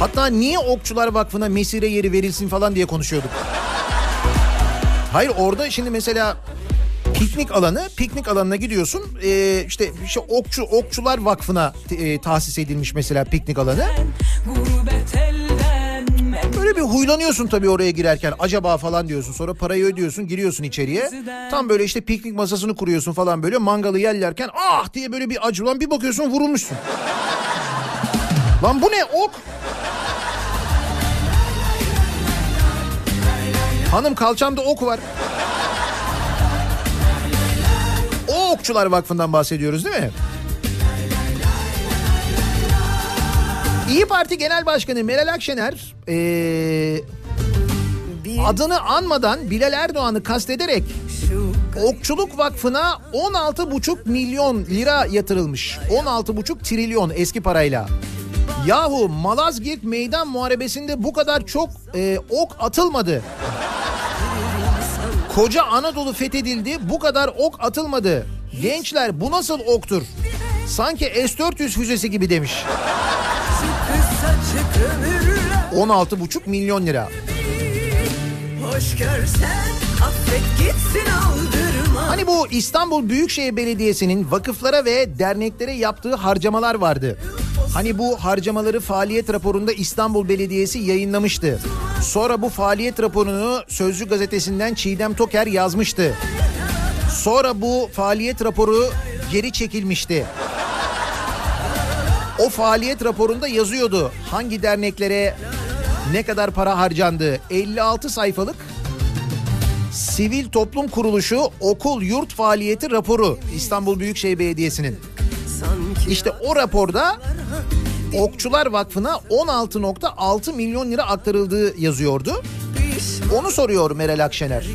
Hatta niye Okçular Vakfı'na mesire yeri verilsin falan diye konuşuyorduk. Hayır orada şimdi mesela piknik alanı, piknik alanına gidiyorsun. Ee, işte işte okçu okçular vakfına e, tahsis edilmiş mesela piknik alanı. Böyle bir huylanıyorsun tabii oraya girerken. Acaba falan diyorsun. Sonra parayı ödüyorsun, giriyorsun içeriye. Tam böyle işte piknik masasını kuruyorsun falan böyle. Mangalı yerlerken ah diye böyle bir acı. Ulan bir bakıyorsun vurulmuşsun. Lan bu ne ok? Hanım kalçamda ok var. Okçular Vakfı'ndan bahsediyoruz değil mi? İyi Parti Genel Başkanı Meral Akşener ee, bir adını anmadan Bilal Erdoğan'ı kastederek Okçuluk Vakfı'na 16,5 milyon lira yatırılmış. 16,5 trilyon eski parayla. Yahu Malazgirt meydan muharebesinde bu kadar çok e, ok atılmadı. Koca Anadolu fethedildi bu kadar ok atılmadı. Gençler bu nasıl oktur? Sanki S-400 füzesi gibi demiş. Kısacık ömürler 16,5 milyon lira. Hoş görsen affet gitsin aldırma Hani bu İstanbul Büyükşehir Belediyesi'nin vakıflara ve derneklere yaptığı harcamalar vardı. Hani bu harcamaları faaliyet raporunda İstanbul Belediyesi yayınlamıştı. Sonra bu faaliyet raporunu Sözcü gazetesinden Çiğdem Toker yazmıştı. Sonra bu faaliyet raporu geri çekilmişti. O faaliyet raporunda yazıyordu hangi derneklere ne kadar para harcandı. 56 sayfalık Sivil Toplum Kuruluşu Okul Yurt Faaliyeti raporu İstanbul Büyükşehir Belediyesi'nin. İşte o raporda Okçular Vakfı'na 16.6 milyon lira aktarıldığı yazıyordu. Onu soruyor Meral Akşener.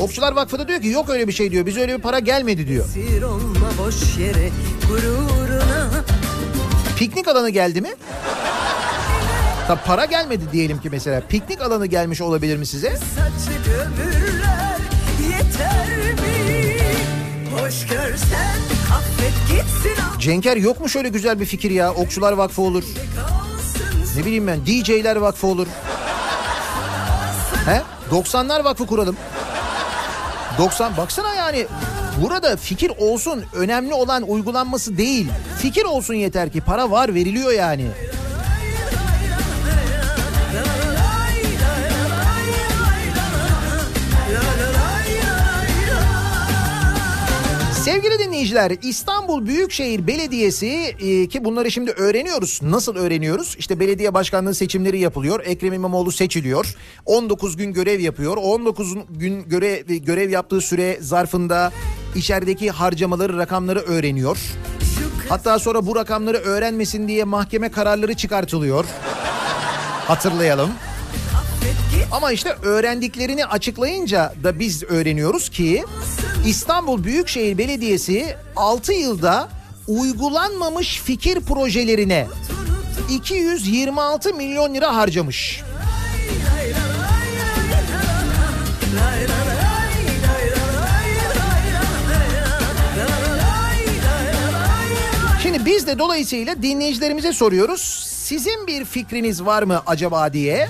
Okçular Vakfı da diyor ki yok öyle bir şey diyor. Bize öyle bir para gelmedi diyor. Yere Piknik alanı geldi mi? Tabi para gelmedi diyelim ki mesela. Piknik alanı gelmiş olabilir mi size? Ömürler yeter mi? Hoş görsen affet gitsin al Cenker yok mu şöyle güzel bir fikir ya? Okçular Vakfı olur. Ne bileyim ben DJ'ler Vakfı olur. He? 90'lar Vakfı kuralım. 90 baksana yani burada fikir olsun önemli olan uygulanması değil. Fikir olsun yeter ki para var veriliyor yani. Sevgili dinleyiciler İstanbul Büyükşehir Belediyesi e, ki bunları şimdi öğreniyoruz. Nasıl öğreniyoruz? İşte belediye başkanlığı seçimleri yapılıyor. Ekrem İmamoğlu seçiliyor. 19 gün görev yapıyor. 19 gün görev, görev yaptığı süre zarfında içerideki harcamaları rakamları öğreniyor. Hatta sonra bu rakamları öğrenmesin diye mahkeme kararları çıkartılıyor. Hatırlayalım. Ama işte öğrendiklerini açıklayınca da biz öğreniyoruz ki İstanbul Büyükşehir Belediyesi 6 yılda uygulanmamış fikir projelerine 226 milyon lira harcamış. Şimdi biz de dolayısıyla dinleyicilerimize soruyoruz. Sizin bir fikriniz var mı acaba diye?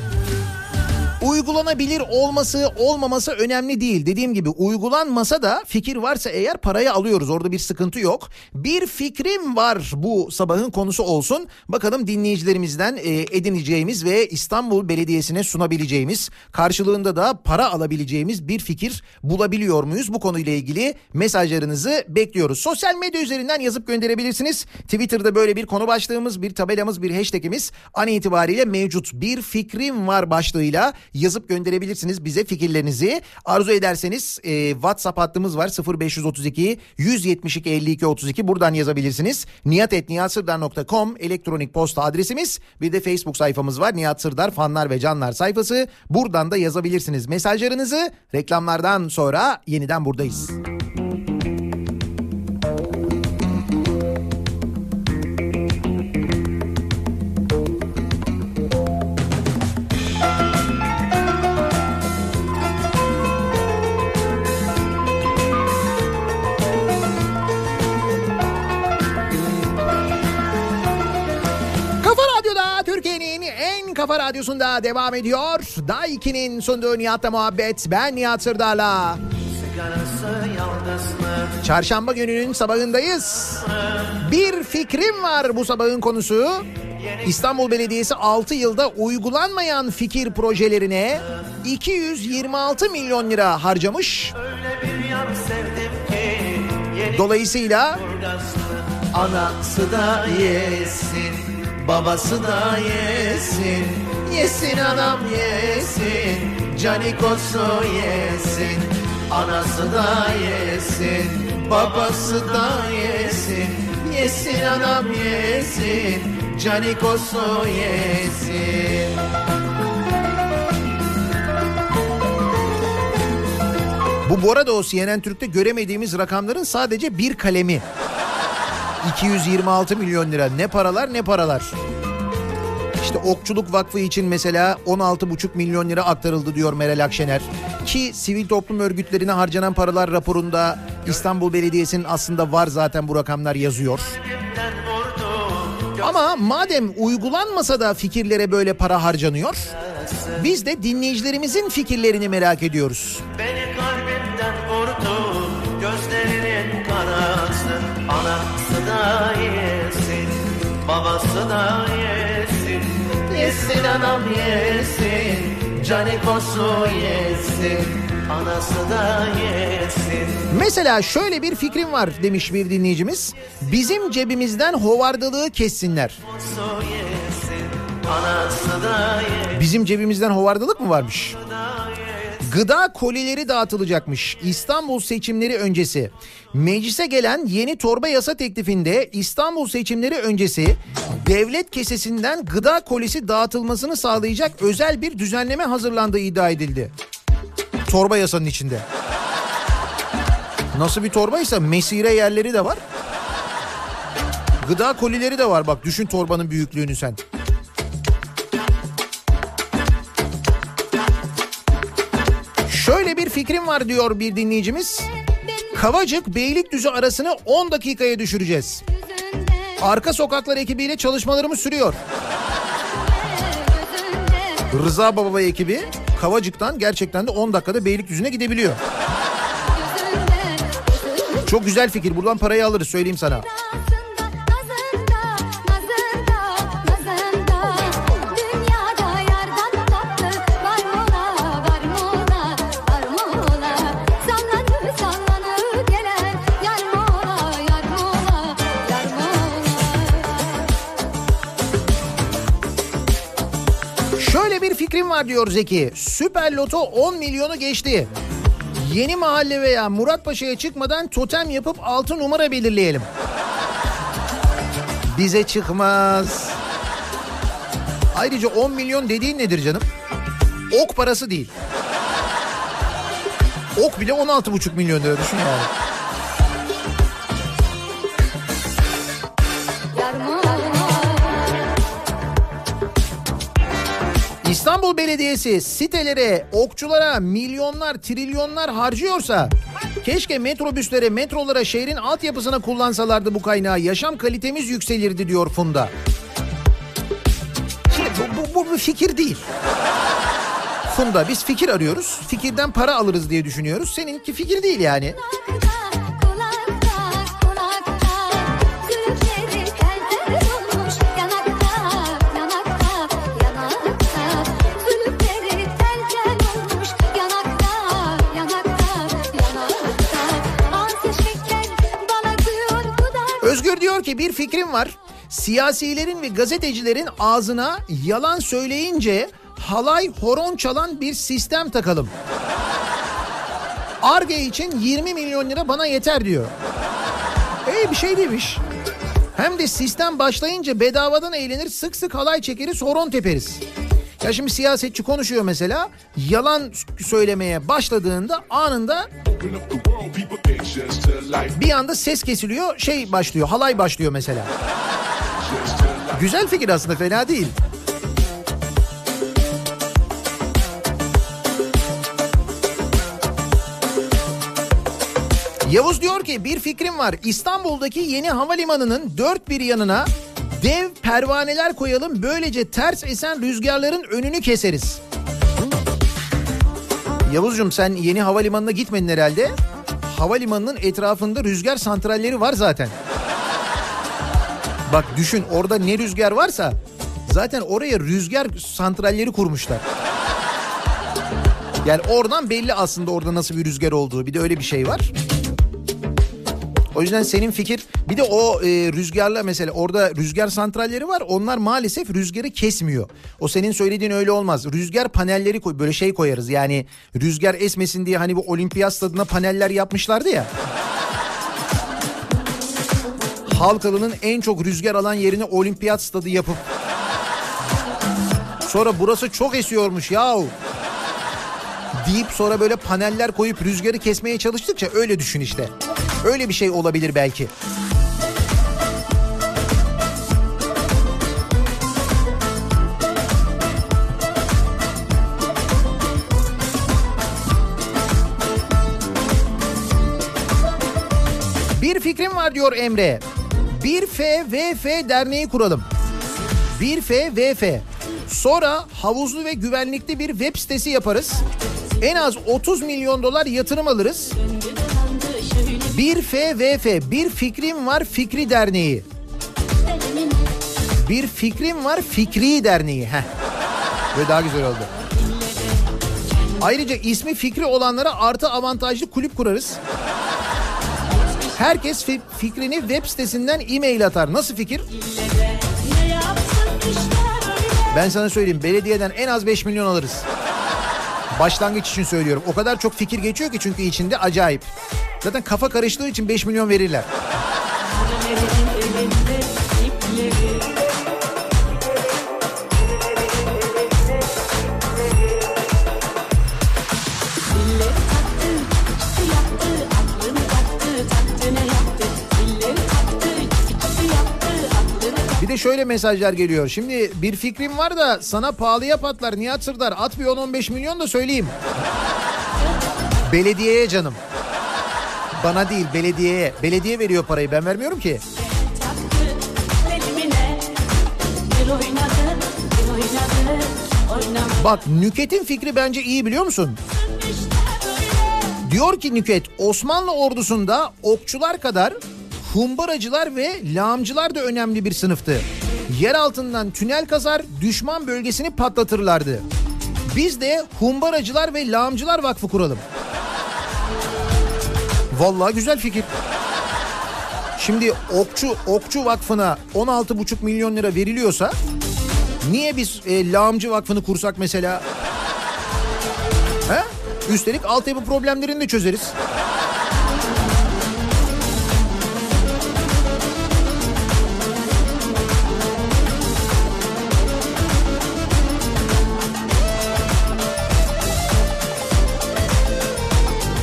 Uygulanabilir olması olmaması önemli değil. Dediğim gibi uygulanmasa da fikir varsa eğer parayı alıyoruz. Orada bir sıkıntı yok. Bir fikrim var bu sabahın konusu olsun. Bakalım dinleyicilerimizden e, edineceğimiz ve İstanbul Belediyesi'ne sunabileceğimiz karşılığında da para alabileceğimiz bir fikir bulabiliyor muyuz? Bu konuyla ilgili mesajlarınızı bekliyoruz. Sosyal medya üzerinden yazıp gönderebilirsiniz. Twitter'da böyle bir konu başlığımız, bir tabelamız, bir hashtagimiz an itibariyle mevcut. Bir fikrim var başlığıyla yazıp gönderebilirsiniz bize fikirlerinizi. Arzu ederseniz e, WhatsApp hattımız var 0532 172 52 32 buradan yazabilirsiniz. niyatetniyatsırdar.com elektronik posta adresimiz. Bir de Facebook sayfamız var. Nihat Sırdar fanlar ve canlar sayfası. Buradan da yazabilirsiniz mesajlarınızı. Reklamlardan sonra yeniden buradayız. Kafa kafa radyosunda devam ediyor. Daiki'nin sunduğu Nihat'la muhabbet. Ben Nihat Sırdar'la. Çarşamba gününün sabahındayız. Bir fikrim var bu sabahın konusu. İstanbul Belediyesi 6 yılda uygulanmayan fikir projelerine 226 milyon lira harcamış. Dolayısıyla anası da yesin, babası da yesin. Yesin anam yesin, canikosu yesin. Anası da yesin, babası da yesin. Yesin anam yesin, canikosu yesin. Bu bu arada o CNN Türk'te göremediğimiz rakamların sadece bir kalemi. 226 milyon lira. Ne paralar ne paralar. İşte Okçuluk Vakfı için mesela 16,5 milyon lira aktarıldı diyor Meral Akşener. Ki sivil toplum örgütlerine harcanan paralar raporunda İstanbul Belediyesi'nin aslında var zaten bu rakamlar yazıyor. Ama madem uygulanmasa da fikirlere böyle para harcanıyor, biz de dinleyicilerimizin fikirlerini merak ediyoruz. Beni Anası da yesin Babası da yesin Yesin anam yesin Canikosu yesin Anası da yesin Mesela şöyle bir fikrim var demiş bir dinleyicimiz. Bizim cebimizden hovardalığı kessinler. Yesin Bizim cebimizden hovardalık mı varmış? Gıda kolileri dağıtılacakmış İstanbul seçimleri öncesi. Meclise gelen yeni torba yasa teklifinde İstanbul seçimleri öncesi devlet kesesinden gıda kolisi dağıtılmasını sağlayacak özel bir düzenleme hazırlandığı iddia edildi. Torba yasanın içinde. Nasıl bir torbaysa mesire yerleri de var. Gıda kolileri de var bak düşün torbanın büyüklüğünü sen. Şöyle bir fikrim var diyor bir dinleyicimiz. Kavacık Beylikdüzü arasını 10 dakikaya düşüreceğiz. Arka sokaklar ekibiyle çalışmalarımız sürüyor. Rıza Baba ekibi Kavacık'tan gerçekten de 10 dakikada Beylikdüzü'ne gidebiliyor. Çok güzel fikir. Buradan parayı alırız söyleyeyim sana. Fikrim var diyor Zeki. Süper Loto 10 milyonu geçti. Yeni mahalle veya Muratpaşa'ya çıkmadan totem yapıp 6 numara belirleyelim. Bize çıkmaz. Ayrıca 10 milyon dediğin nedir canım? Ok parası değil. Ok bile 16,5 milyon lira düşün yani. İstanbul Belediyesi sitelere, okçulara milyonlar, trilyonlar harcıyorsa keşke metrobüslere, metrolara, şehrin altyapısına kullansalardı bu kaynağı. Yaşam kalitemiz yükselirdi diyor Funda. Şimdi bu, bu, bu bir fikir değil. Funda biz fikir arıyoruz. Fikirden para alırız diye düşünüyoruz. Seninki fikir değil yani. Özgür diyor ki bir fikrim var. Siyasilerin ve gazetecilerin ağzına yalan söyleyince halay horon çalan bir sistem takalım. Arge için 20 milyon lira bana yeter diyor. İyi bir şey değilmiş. Hem de sistem başlayınca bedavadan eğlenir sık sık halay çekeriz horon teperiz. Ya şimdi siyasetçi konuşuyor mesela yalan söylemeye başladığında anında bir anda ses kesiliyor şey başlıyor halay başlıyor mesela. Güzel fikir aslında fena değil. Yavuz diyor ki bir fikrim var. İstanbul'daki yeni havalimanının dört bir yanına dev pervaneler koyalım. Böylece ters esen rüzgarların önünü keseriz. Yavuzcum sen yeni havalimanına gitmedin herhalde. Havalimanının etrafında rüzgar santralleri var zaten. Bak düşün orada ne rüzgar varsa zaten oraya rüzgar santralleri kurmuşlar. Yani oradan belli aslında orada nasıl bir rüzgar olduğu. Bir de öyle bir şey var. O yüzden senin fikir bir de o e, rüzgarla mesela orada rüzgar santralleri var. Onlar maalesef rüzgarı kesmiyor. O senin söylediğin öyle olmaz. Rüzgar panelleri koy böyle şey koyarız. Yani rüzgar esmesin diye hani bu olimpiyat stadına paneller yapmışlardı ya. Halkalı'nın en çok rüzgar alan yerine olimpiyat stadı yapıp sonra burası çok esiyormuş yahu. Deyip sonra böyle paneller koyup rüzgarı kesmeye çalıştıkça öyle düşün işte. Öyle bir şey olabilir belki. Bir fikrim var diyor Emre. Bir FVF derneği kuralım. Bir FVF. Sonra havuzlu ve güvenlikli bir web sitesi yaparız. En az 30 milyon dolar yatırım alırız. Bir FVF, bir fikrim var Fikri Derneği. Bir fikrim var Fikri Derneği. Heh. Böyle daha güzel oldu. Ayrıca ismi fikri olanlara artı avantajlı kulüp kurarız. Herkes fi- fikrini web sitesinden e-mail atar. Nasıl fikir? Ben sana söyleyeyim belediyeden en az 5 milyon alırız. Başlangıç için söylüyorum. O kadar çok fikir geçiyor ki çünkü içinde acayip. Zaten kafa karıştığı için 5 milyon verirler. De şöyle mesajlar geliyor. Şimdi bir fikrim var da sana pahalıya patlar Nihat Sırdar. At bir 10-15 milyon da söyleyeyim. Belediyeye canım. Bana değil belediyeye. Belediye veriyor parayı ben vermiyorum ki. Bak Nüket'in fikri bence iyi biliyor musun? Diyor ki Nüket Osmanlı ordusunda okçular kadar humbaracılar ve lağımcılar da önemli bir sınıftı. Yer altından tünel kazar düşman bölgesini patlatırlardı. Biz de humbaracılar ve lağımcılar vakfı kuralım. Vallahi güzel fikir. Şimdi okçu okçu vakfına 16,5 milyon lira veriliyorsa niye biz e, lağımcı vakfını kursak mesela? He? Üstelik altyapı problemlerini de çözeriz.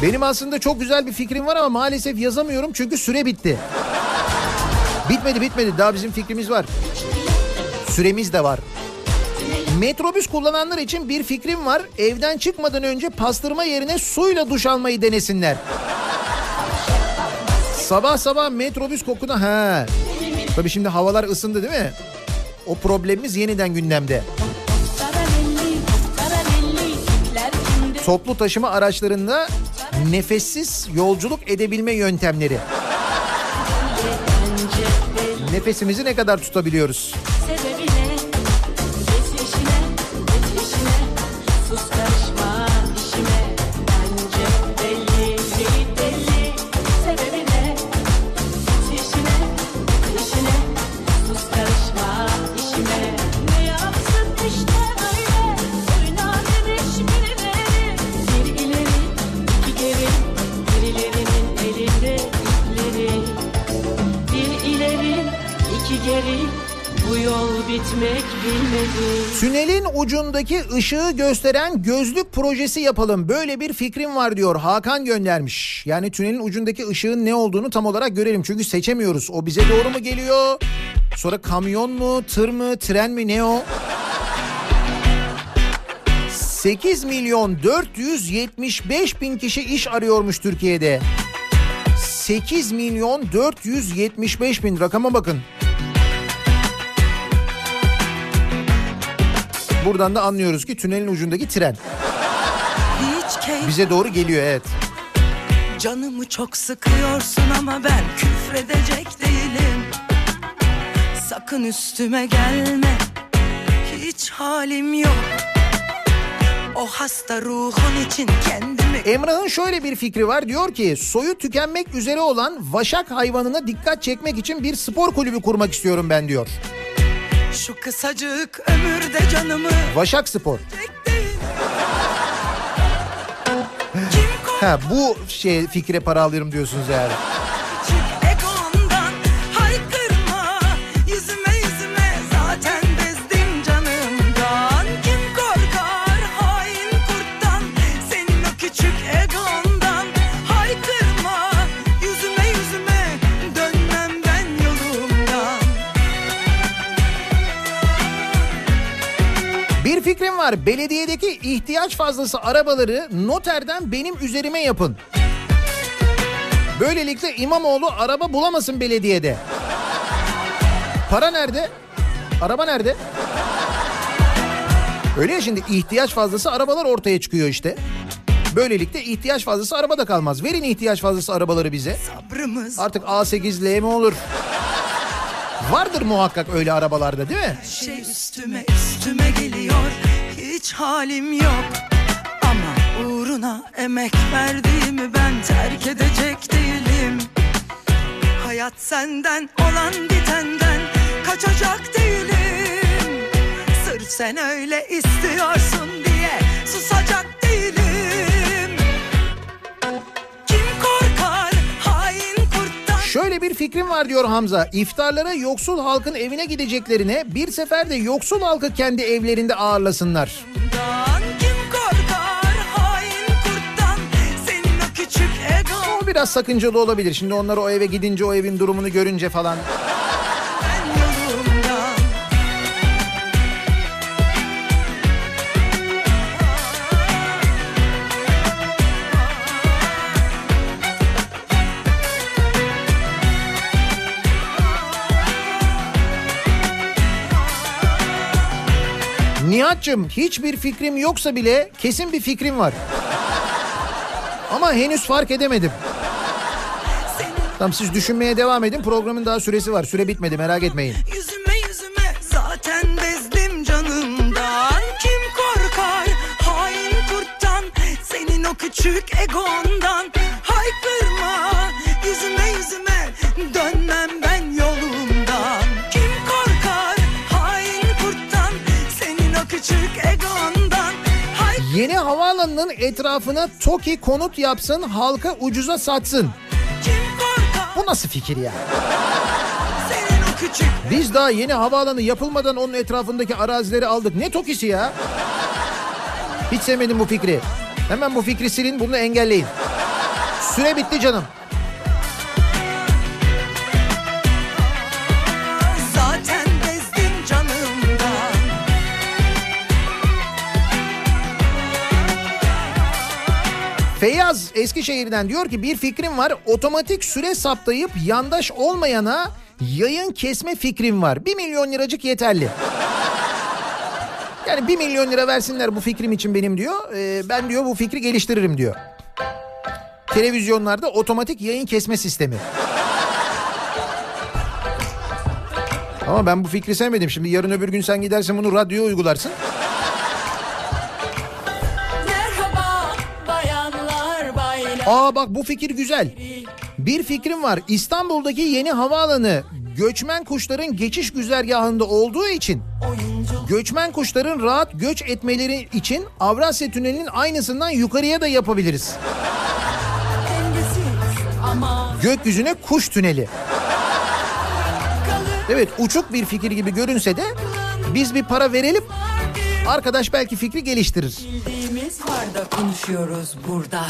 Benim aslında çok güzel bir fikrim var ama maalesef yazamıyorum çünkü süre bitti. Bitmedi bitmedi daha bizim fikrimiz var. Süremiz de var. Metrobüs kullananlar için bir fikrim var. Evden çıkmadan önce pastırma yerine suyla duş almayı denesinler. Sabah sabah metrobüs kokuna ha. Tabii şimdi havalar ısındı değil mi? O problemimiz yeniden gündemde. Toplu taşıma araçlarında nefessiz yolculuk edebilme yöntemleri. Nefesimizi ne kadar tutabiliyoruz? Tünelin ucundaki ışığı gösteren gözlük projesi yapalım. Böyle bir fikrim var diyor. Hakan göndermiş. Yani tünelin ucundaki ışığın ne olduğunu tam olarak görelim. Çünkü seçemiyoruz. O bize doğru mu geliyor? Sonra kamyon mu, tır mı, tren mi ne o? 8 milyon 475 bin kişi iş arıyormuş Türkiye'de. 8 milyon 475 bin rakama bakın. Buradan da anlıyoruz ki tünelin ucundaki tren. Bize doğru geliyor evet. Canımı çok sıkıyorsun ama ben küfredecek değilim Sakın üstüme gelme Hiç halim yok O hasta ruhun için kendimi Emrah'ın şöyle bir fikri var. Diyor ki soyu tükenmek üzere olan vaşak hayvanına dikkat çekmek için bir spor kulübü kurmak istiyorum ben diyor. Şu kısacık ömürde canımı Vaşak Spor. Ha bu şey fikre para alıyorum diyorsunuz yani. Var. Belediyedeki ihtiyaç fazlası arabaları noterden benim üzerime yapın. Böylelikle İmamoğlu araba bulamasın belediyede. Para nerede? Araba nerede? Öyle ya şimdi ihtiyaç fazlası arabalar ortaya çıkıyor işte. Böylelikle ihtiyaç fazlası araba da kalmaz. Verin ihtiyaç fazlası arabaları bize. Sabrımız Artık A8 L mi olur? Vardır muhakkak öyle arabalarda değil mi? şey üstüme üstüme geliyor Hiç halim yok. Ama uğruna emek verdiğimi ben terk edecek değilim. Hayat senden olan bitenden kaçacak değilim. Sırf sen öyle istiyorsun diye susacak Şöyle bir fikrim var diyor Hamza. İftarlara yoksul halkın evine gideceklerine bir seferde yoksul halkı kendi evlerinde ağırlasınlar. O biraz sakıncalı olabilir. Şimdi onlar o eve gidince o evin durumunu görünce falan. Nihat'cığım hiçbir fikrim yoksa bile kesin bir fikrim var. Ama henüz fark edemedim. Tamam siz düşünmeye devam edin. Programın daha süresi var. Süre bitmedi merak etmeyin. Yüzüme yüzüme zaten bezdim canımdan Kim korkar hain kurttan Senin o küçük egondan Haykırma yüzüme yüzüme Dönmem Yeni havaalanının etrafına TOKİ konut yapsın halka ucuza satsın. Bu nasıl fikir ya? Biz daha yeni havaalanı yapılmadan onun etrafındaki arazileri aldık. Ne TOKİ'si ya? Hiç sevmedim bu fikri. Hemen bu fikri silin bunu engelleyin. Süre bitti canım. Feyyaz Eskişehir'den diyor ki bir fikrim var. Otomatik süre saptayıp yandaş olmayana yayın kesme fikrim var. Bir milyon liracık yeterli. Yani bir milyon lira versinler bu fikrim için benim diyor. Ee, ben diyor bu fikri geliştiririm diyor. Televizyonlarda otomatik yayın kesme sistemi. Ama ben bu fikri sevmedim. Şimdi yarın öbür gün sen gidersen bunu radyoya uygularsın. Aa bak bu fikir güzel. Bir fikrim var. İstanbul'daki yeni havaalanı göçmen kuşların geçiş güzergahında olduğu için göçmen kuşların rahat göç etmeleri için Avrasya Tüneli'nin aynısından yukarıya da yapabiliriz. Gökyüzüne kuş tüneli. Evet uçuk bir fikir gibi görünse de biz bir para verelim. Arkadaş belki fikri geliştirir. bildiğimiz var da konuşuyoruz burada.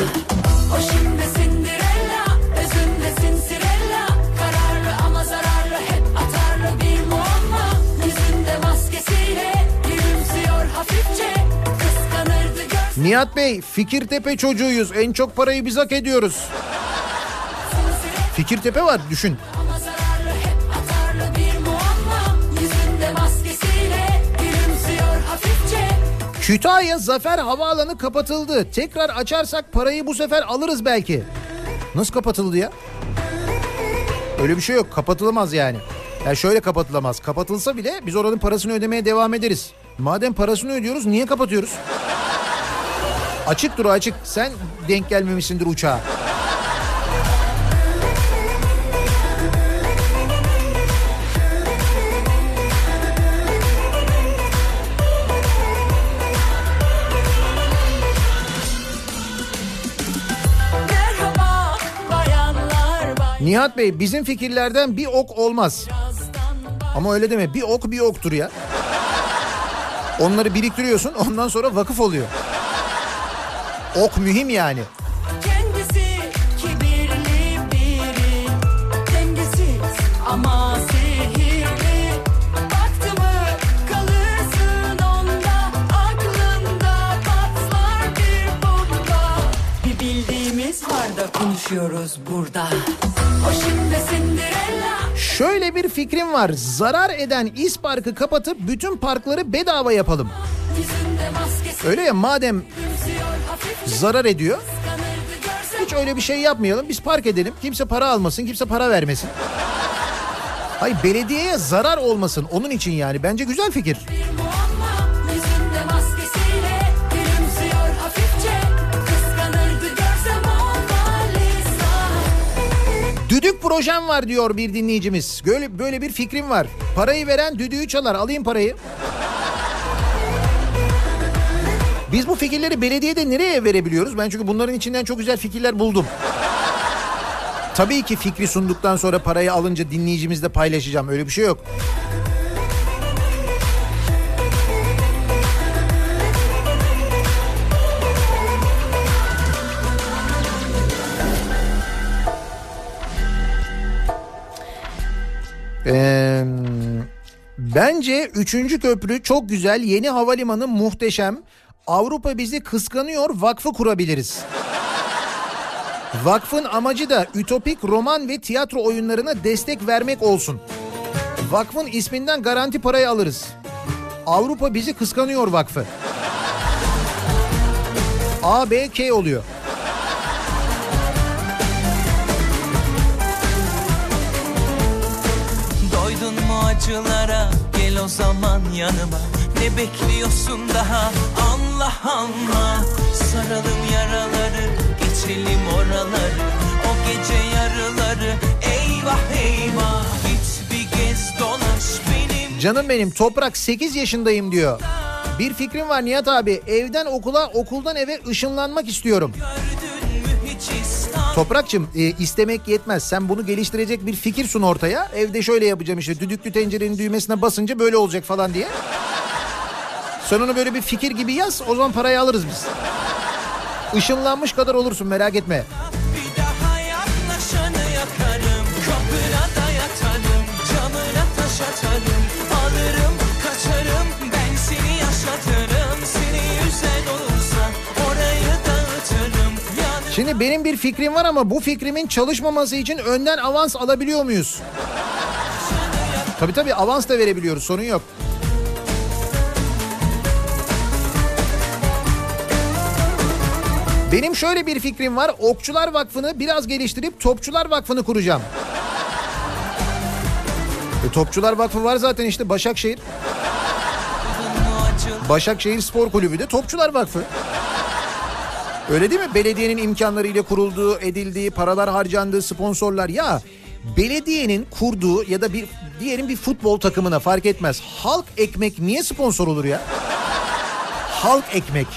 O şimdi Cinderella, özünde Cinderella. Kararlı ama zararlı, hep atarlı bir muamma. Yüzünde maskesiyle gülümsüyor hafifçe. Kıskanırdı göz Nihat Bey Fikirtepe çocuğuyuz. En çok parayı biz hak ediyoruz. Fikirtepe var düşün. Kütahya Zafer Havaalanı kapatıldı. Tekrar açarsak parayı bu sefer alırız belki. Nasıl kapatıldı ya? Öyle bir şey yok. Kapatılamaz yani. Ya şöyle kapatılamaz. Kapatılsa bile biz oranın parasını ödemeye devam ederiz. Madem parasını ödüyoruz niye kapatıyoruz? Açık dur açık. Sen denk gelmemişsindir uçağa. Nihat Bey bizim fikirlerden bir ok olmaz. Ama öyle deme bir ok bir oktur ya. Onları biriktiriyorsun ondan sonra vakıf oluyor. Ok mühim yani. Yaşıyoruz burada. O şimdi Cinderella. Şöyle bir fikrim var. Zarar eden İspark'ı kapatıp bütün parkları bedava yapalım. Öyle ya madem zarar ediyor hiç öyle bir şey yapmayalım. Biz park edelim. Kimse para almasın, kimse para vermesin. Hayır belediyeye zarar olmasın onun için yani. Bence güzel fikir. bir Düdük projem var diyor bir dinleyicimiz. Böyle, böyle bir fikrim var. Parayı veren düdüğü çalar. Alayım parayı. Biz bu fikirleri belediyede nereye verebiliyoruz? Ben çünkü bunların içinden çok güzel fikirler buldum. Tabii ki fikri sunduktan sonra parayı alınca dinleyicimizle paylaşacağım. Öyle bir şey yok. Bence 3. köprü çok güzel. Yeni havalimanı muhteşem. Avrupa bizi kıskanıyor. Vakfı kurabiliriz. Vakfın amacı da ütopik roman ve tiyatro oyunlarına destek vermek olsun. Vakfın isminden garanti parayı alırız. Avrupa bizi kıskanıyor vakfı. A, B, K oluyor. Acılara gel o zaman yanıma Ne bekliyorsun daha Allah Allah Saralım yaraları geçelim oraları O gece yarıları eyvah eyvah Git bir gez dolaş benim Canım benim toprak 8 yaşındayım diyor. Bir fikrim var Nihat abi. Evden okula, okuldan eve ışınlanmak istiyorum. İstanbul Toprakçım e, istemek yetmez. Sen bunu geliştirecek bir fikir sun ortaya. Evde şöyle yapacağım işte düdüklü tencerenin düğmesine basınca böyle olacak falan diye. Sen onu böyle bir fikir gibi yaz. O zaman parayı alırız biz. Işınlanmış kadar olursun merak etme. Şimdi benim bir fikrim var ama bu fikrimin çalışmaması için önden avans alabiliyor muyuz? Tabii tabii avans da verebiliyoruz sorun yok. Benim şöyle bir fikrim var. Okçular Vakfı'nı biraz geliştirip Topçular Vakfı'nı kuracağım. E, Topçular Vakfı var zaten işte Başakşehir. Başakşehir Spor Kulübü de Topçular Vakfı. Öyle değil mi? Belediyenin imkanlarıyla kurulduğu, edildiği, paralar harcandığı sponsorlar. Ya belediyenin kurduğu ya da bir diyelim bir futbol takımına fark etmez. Halk ekmek niye sponsor olur ya? Halk ekmek.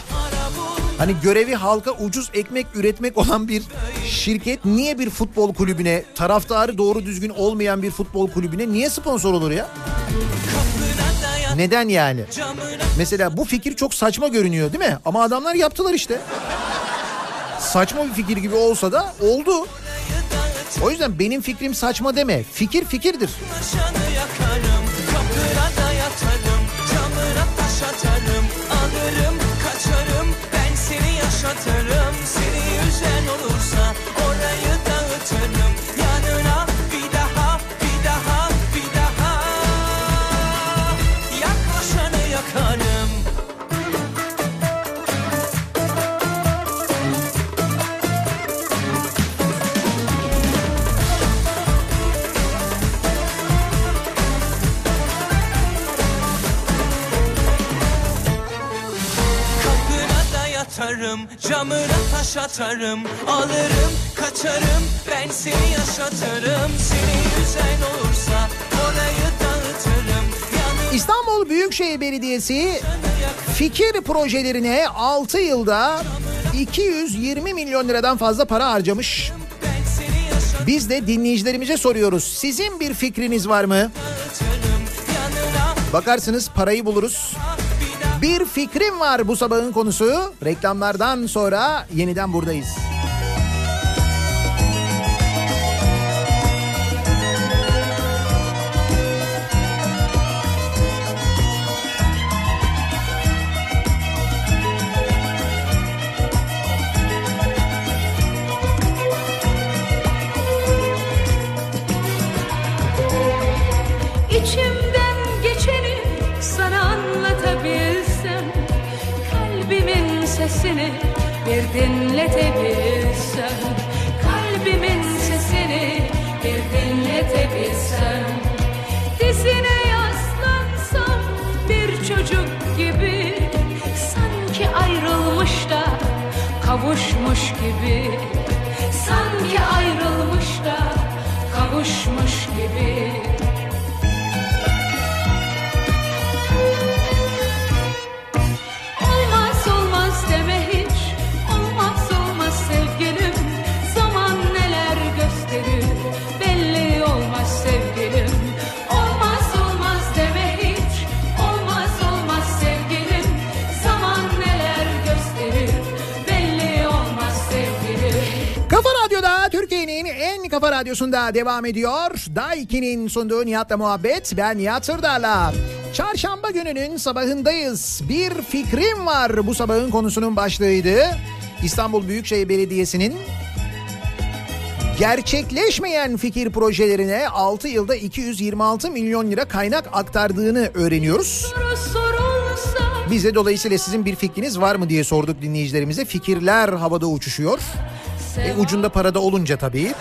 Hani görevi halka ucuz ekmek üretmek olan bir şirket niye bir futbol kulübüne, taraftarı doğru düzgün olmayan bir futbol kulübüne niye sponsor olur ya? Neden yani? Mesela bu fikir çok saçma görünüyor değil mi? Ama adamlar yaptılar işte. Saçma bir fikir gibi olsa da oldu. O yüzden benim fikrim saçma deme. Fikir fikirdir. taşanı yakarım taş atarım Alırım kaçarım Ben seni yaşatırım Seni üzen olursa Orayı dağıtırım Yanına İstanbul Büyükşehir Belediyesi fikir projelerine 6 yılda 220 milyon liradan fazla para harcamış. Biz de dinleyicilerimize soruyoruz. Sizin bir fikriniz var mı? Bakarsınız parayı buluruz. Bir fikrim var bu sabahın konusu. Reklamlardan sonra yeniden buradayız. Bir dinletebilsem kafa radyosunda devam ediyor. Daiki'nin sunduğu Nihat'la muhabbet. Ben Nihat Sırdar'la. Çarşamba gününün sabahındayız. Bir fikrim var bu sabahın konusunun başlığıydı. İstanbul Büyükşehir Belediyesi'nin gerçekleşmeyen fikir projelerine 6 yılda 226 milyon lira kaynak aktardığını öğreniyoruz. Biz de dolayısıyla sizin bir fikriniz var mı diye sorduk dinleyicilerimize. Fikirler havada uçuşuyor. E, ucunda parada olunca tabii.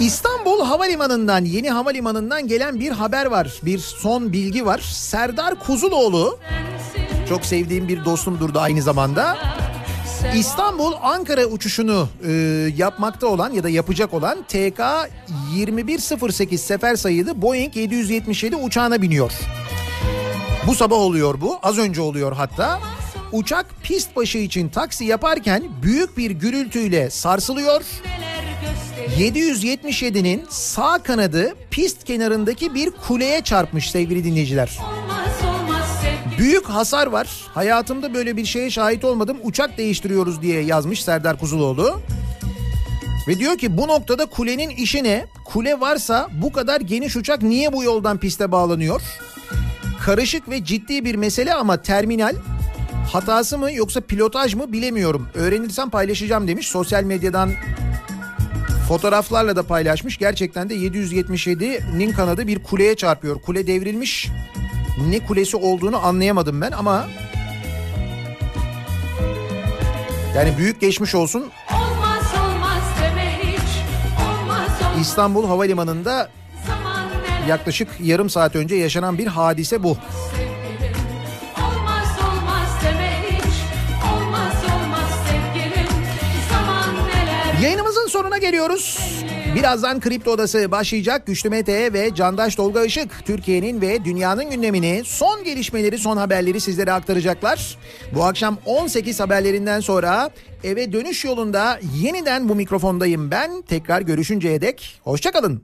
İstanbul Havalimanı'ndan, yeni havalimanından gelen bir haber var. Bir son bilgi var. Serdar Kuzuloğlu, çok sevdiğim bir dostumdur da aynı zamanda. İstanbul Ankara uçuşunu e, yapmakta olan ya da yapacak olan TK 2108 sefer sayılı Boeing 777 uçağına biniyor. Bu sabah oluyor bu. Az önce oluyor hatta. Uçak pist başı için taksi yaparken büyük bir gürültüyle sarsılıyor. neler 777'nin sağ kanadı pist kenarındaki bir kuleye çarpmış sevgili dinleyiciler. Büyük hasar var. Hayatımda böyle bir şeye şahit olmadım. Uçak değiştiriyoruz diye yazmış Serdar Kuzuloğlu. Ve diyor ki bu noktada kulenin işi ne? Kule varsa bu kadar geniş uçak niye bu yoldan piste bağlanıyor? Karışık ve ciddi bir mesele ama terminal hatası mı yoksa pilotaj mı bilemiyorum. Öğrenirsem paylaşacağım demiş. Sosyal medyadan fotoğraflarla da paylaşmış. Gerçekten de 777'nin kanadı bir kuleye çarpıyor. Kule devrilmiş. Ne kulesi olduğunu anlayamadım ben ama yani büyük geçmiş olsun. Olmaz olmaz Olmaz olmaz İstanbul Havalimanı'nda yaklaşık yarım saat önce yaşanan bir hadise bu. sevgilim sonuna geliyoruz. Birazdan Kripto Odası başlayacak. Güçlü Mete ve Candaş Tolga Işık Türkiye'nin ve dünyanın gündemini, son gelişmeleri, son haberleri sizlere aktaracaklar. Bu akşam 18 haberlerinden sonra eve dönüş yolunda yeniden bu mikrofondayım ben. Tekrar görüşünceye dek hoşçakalın.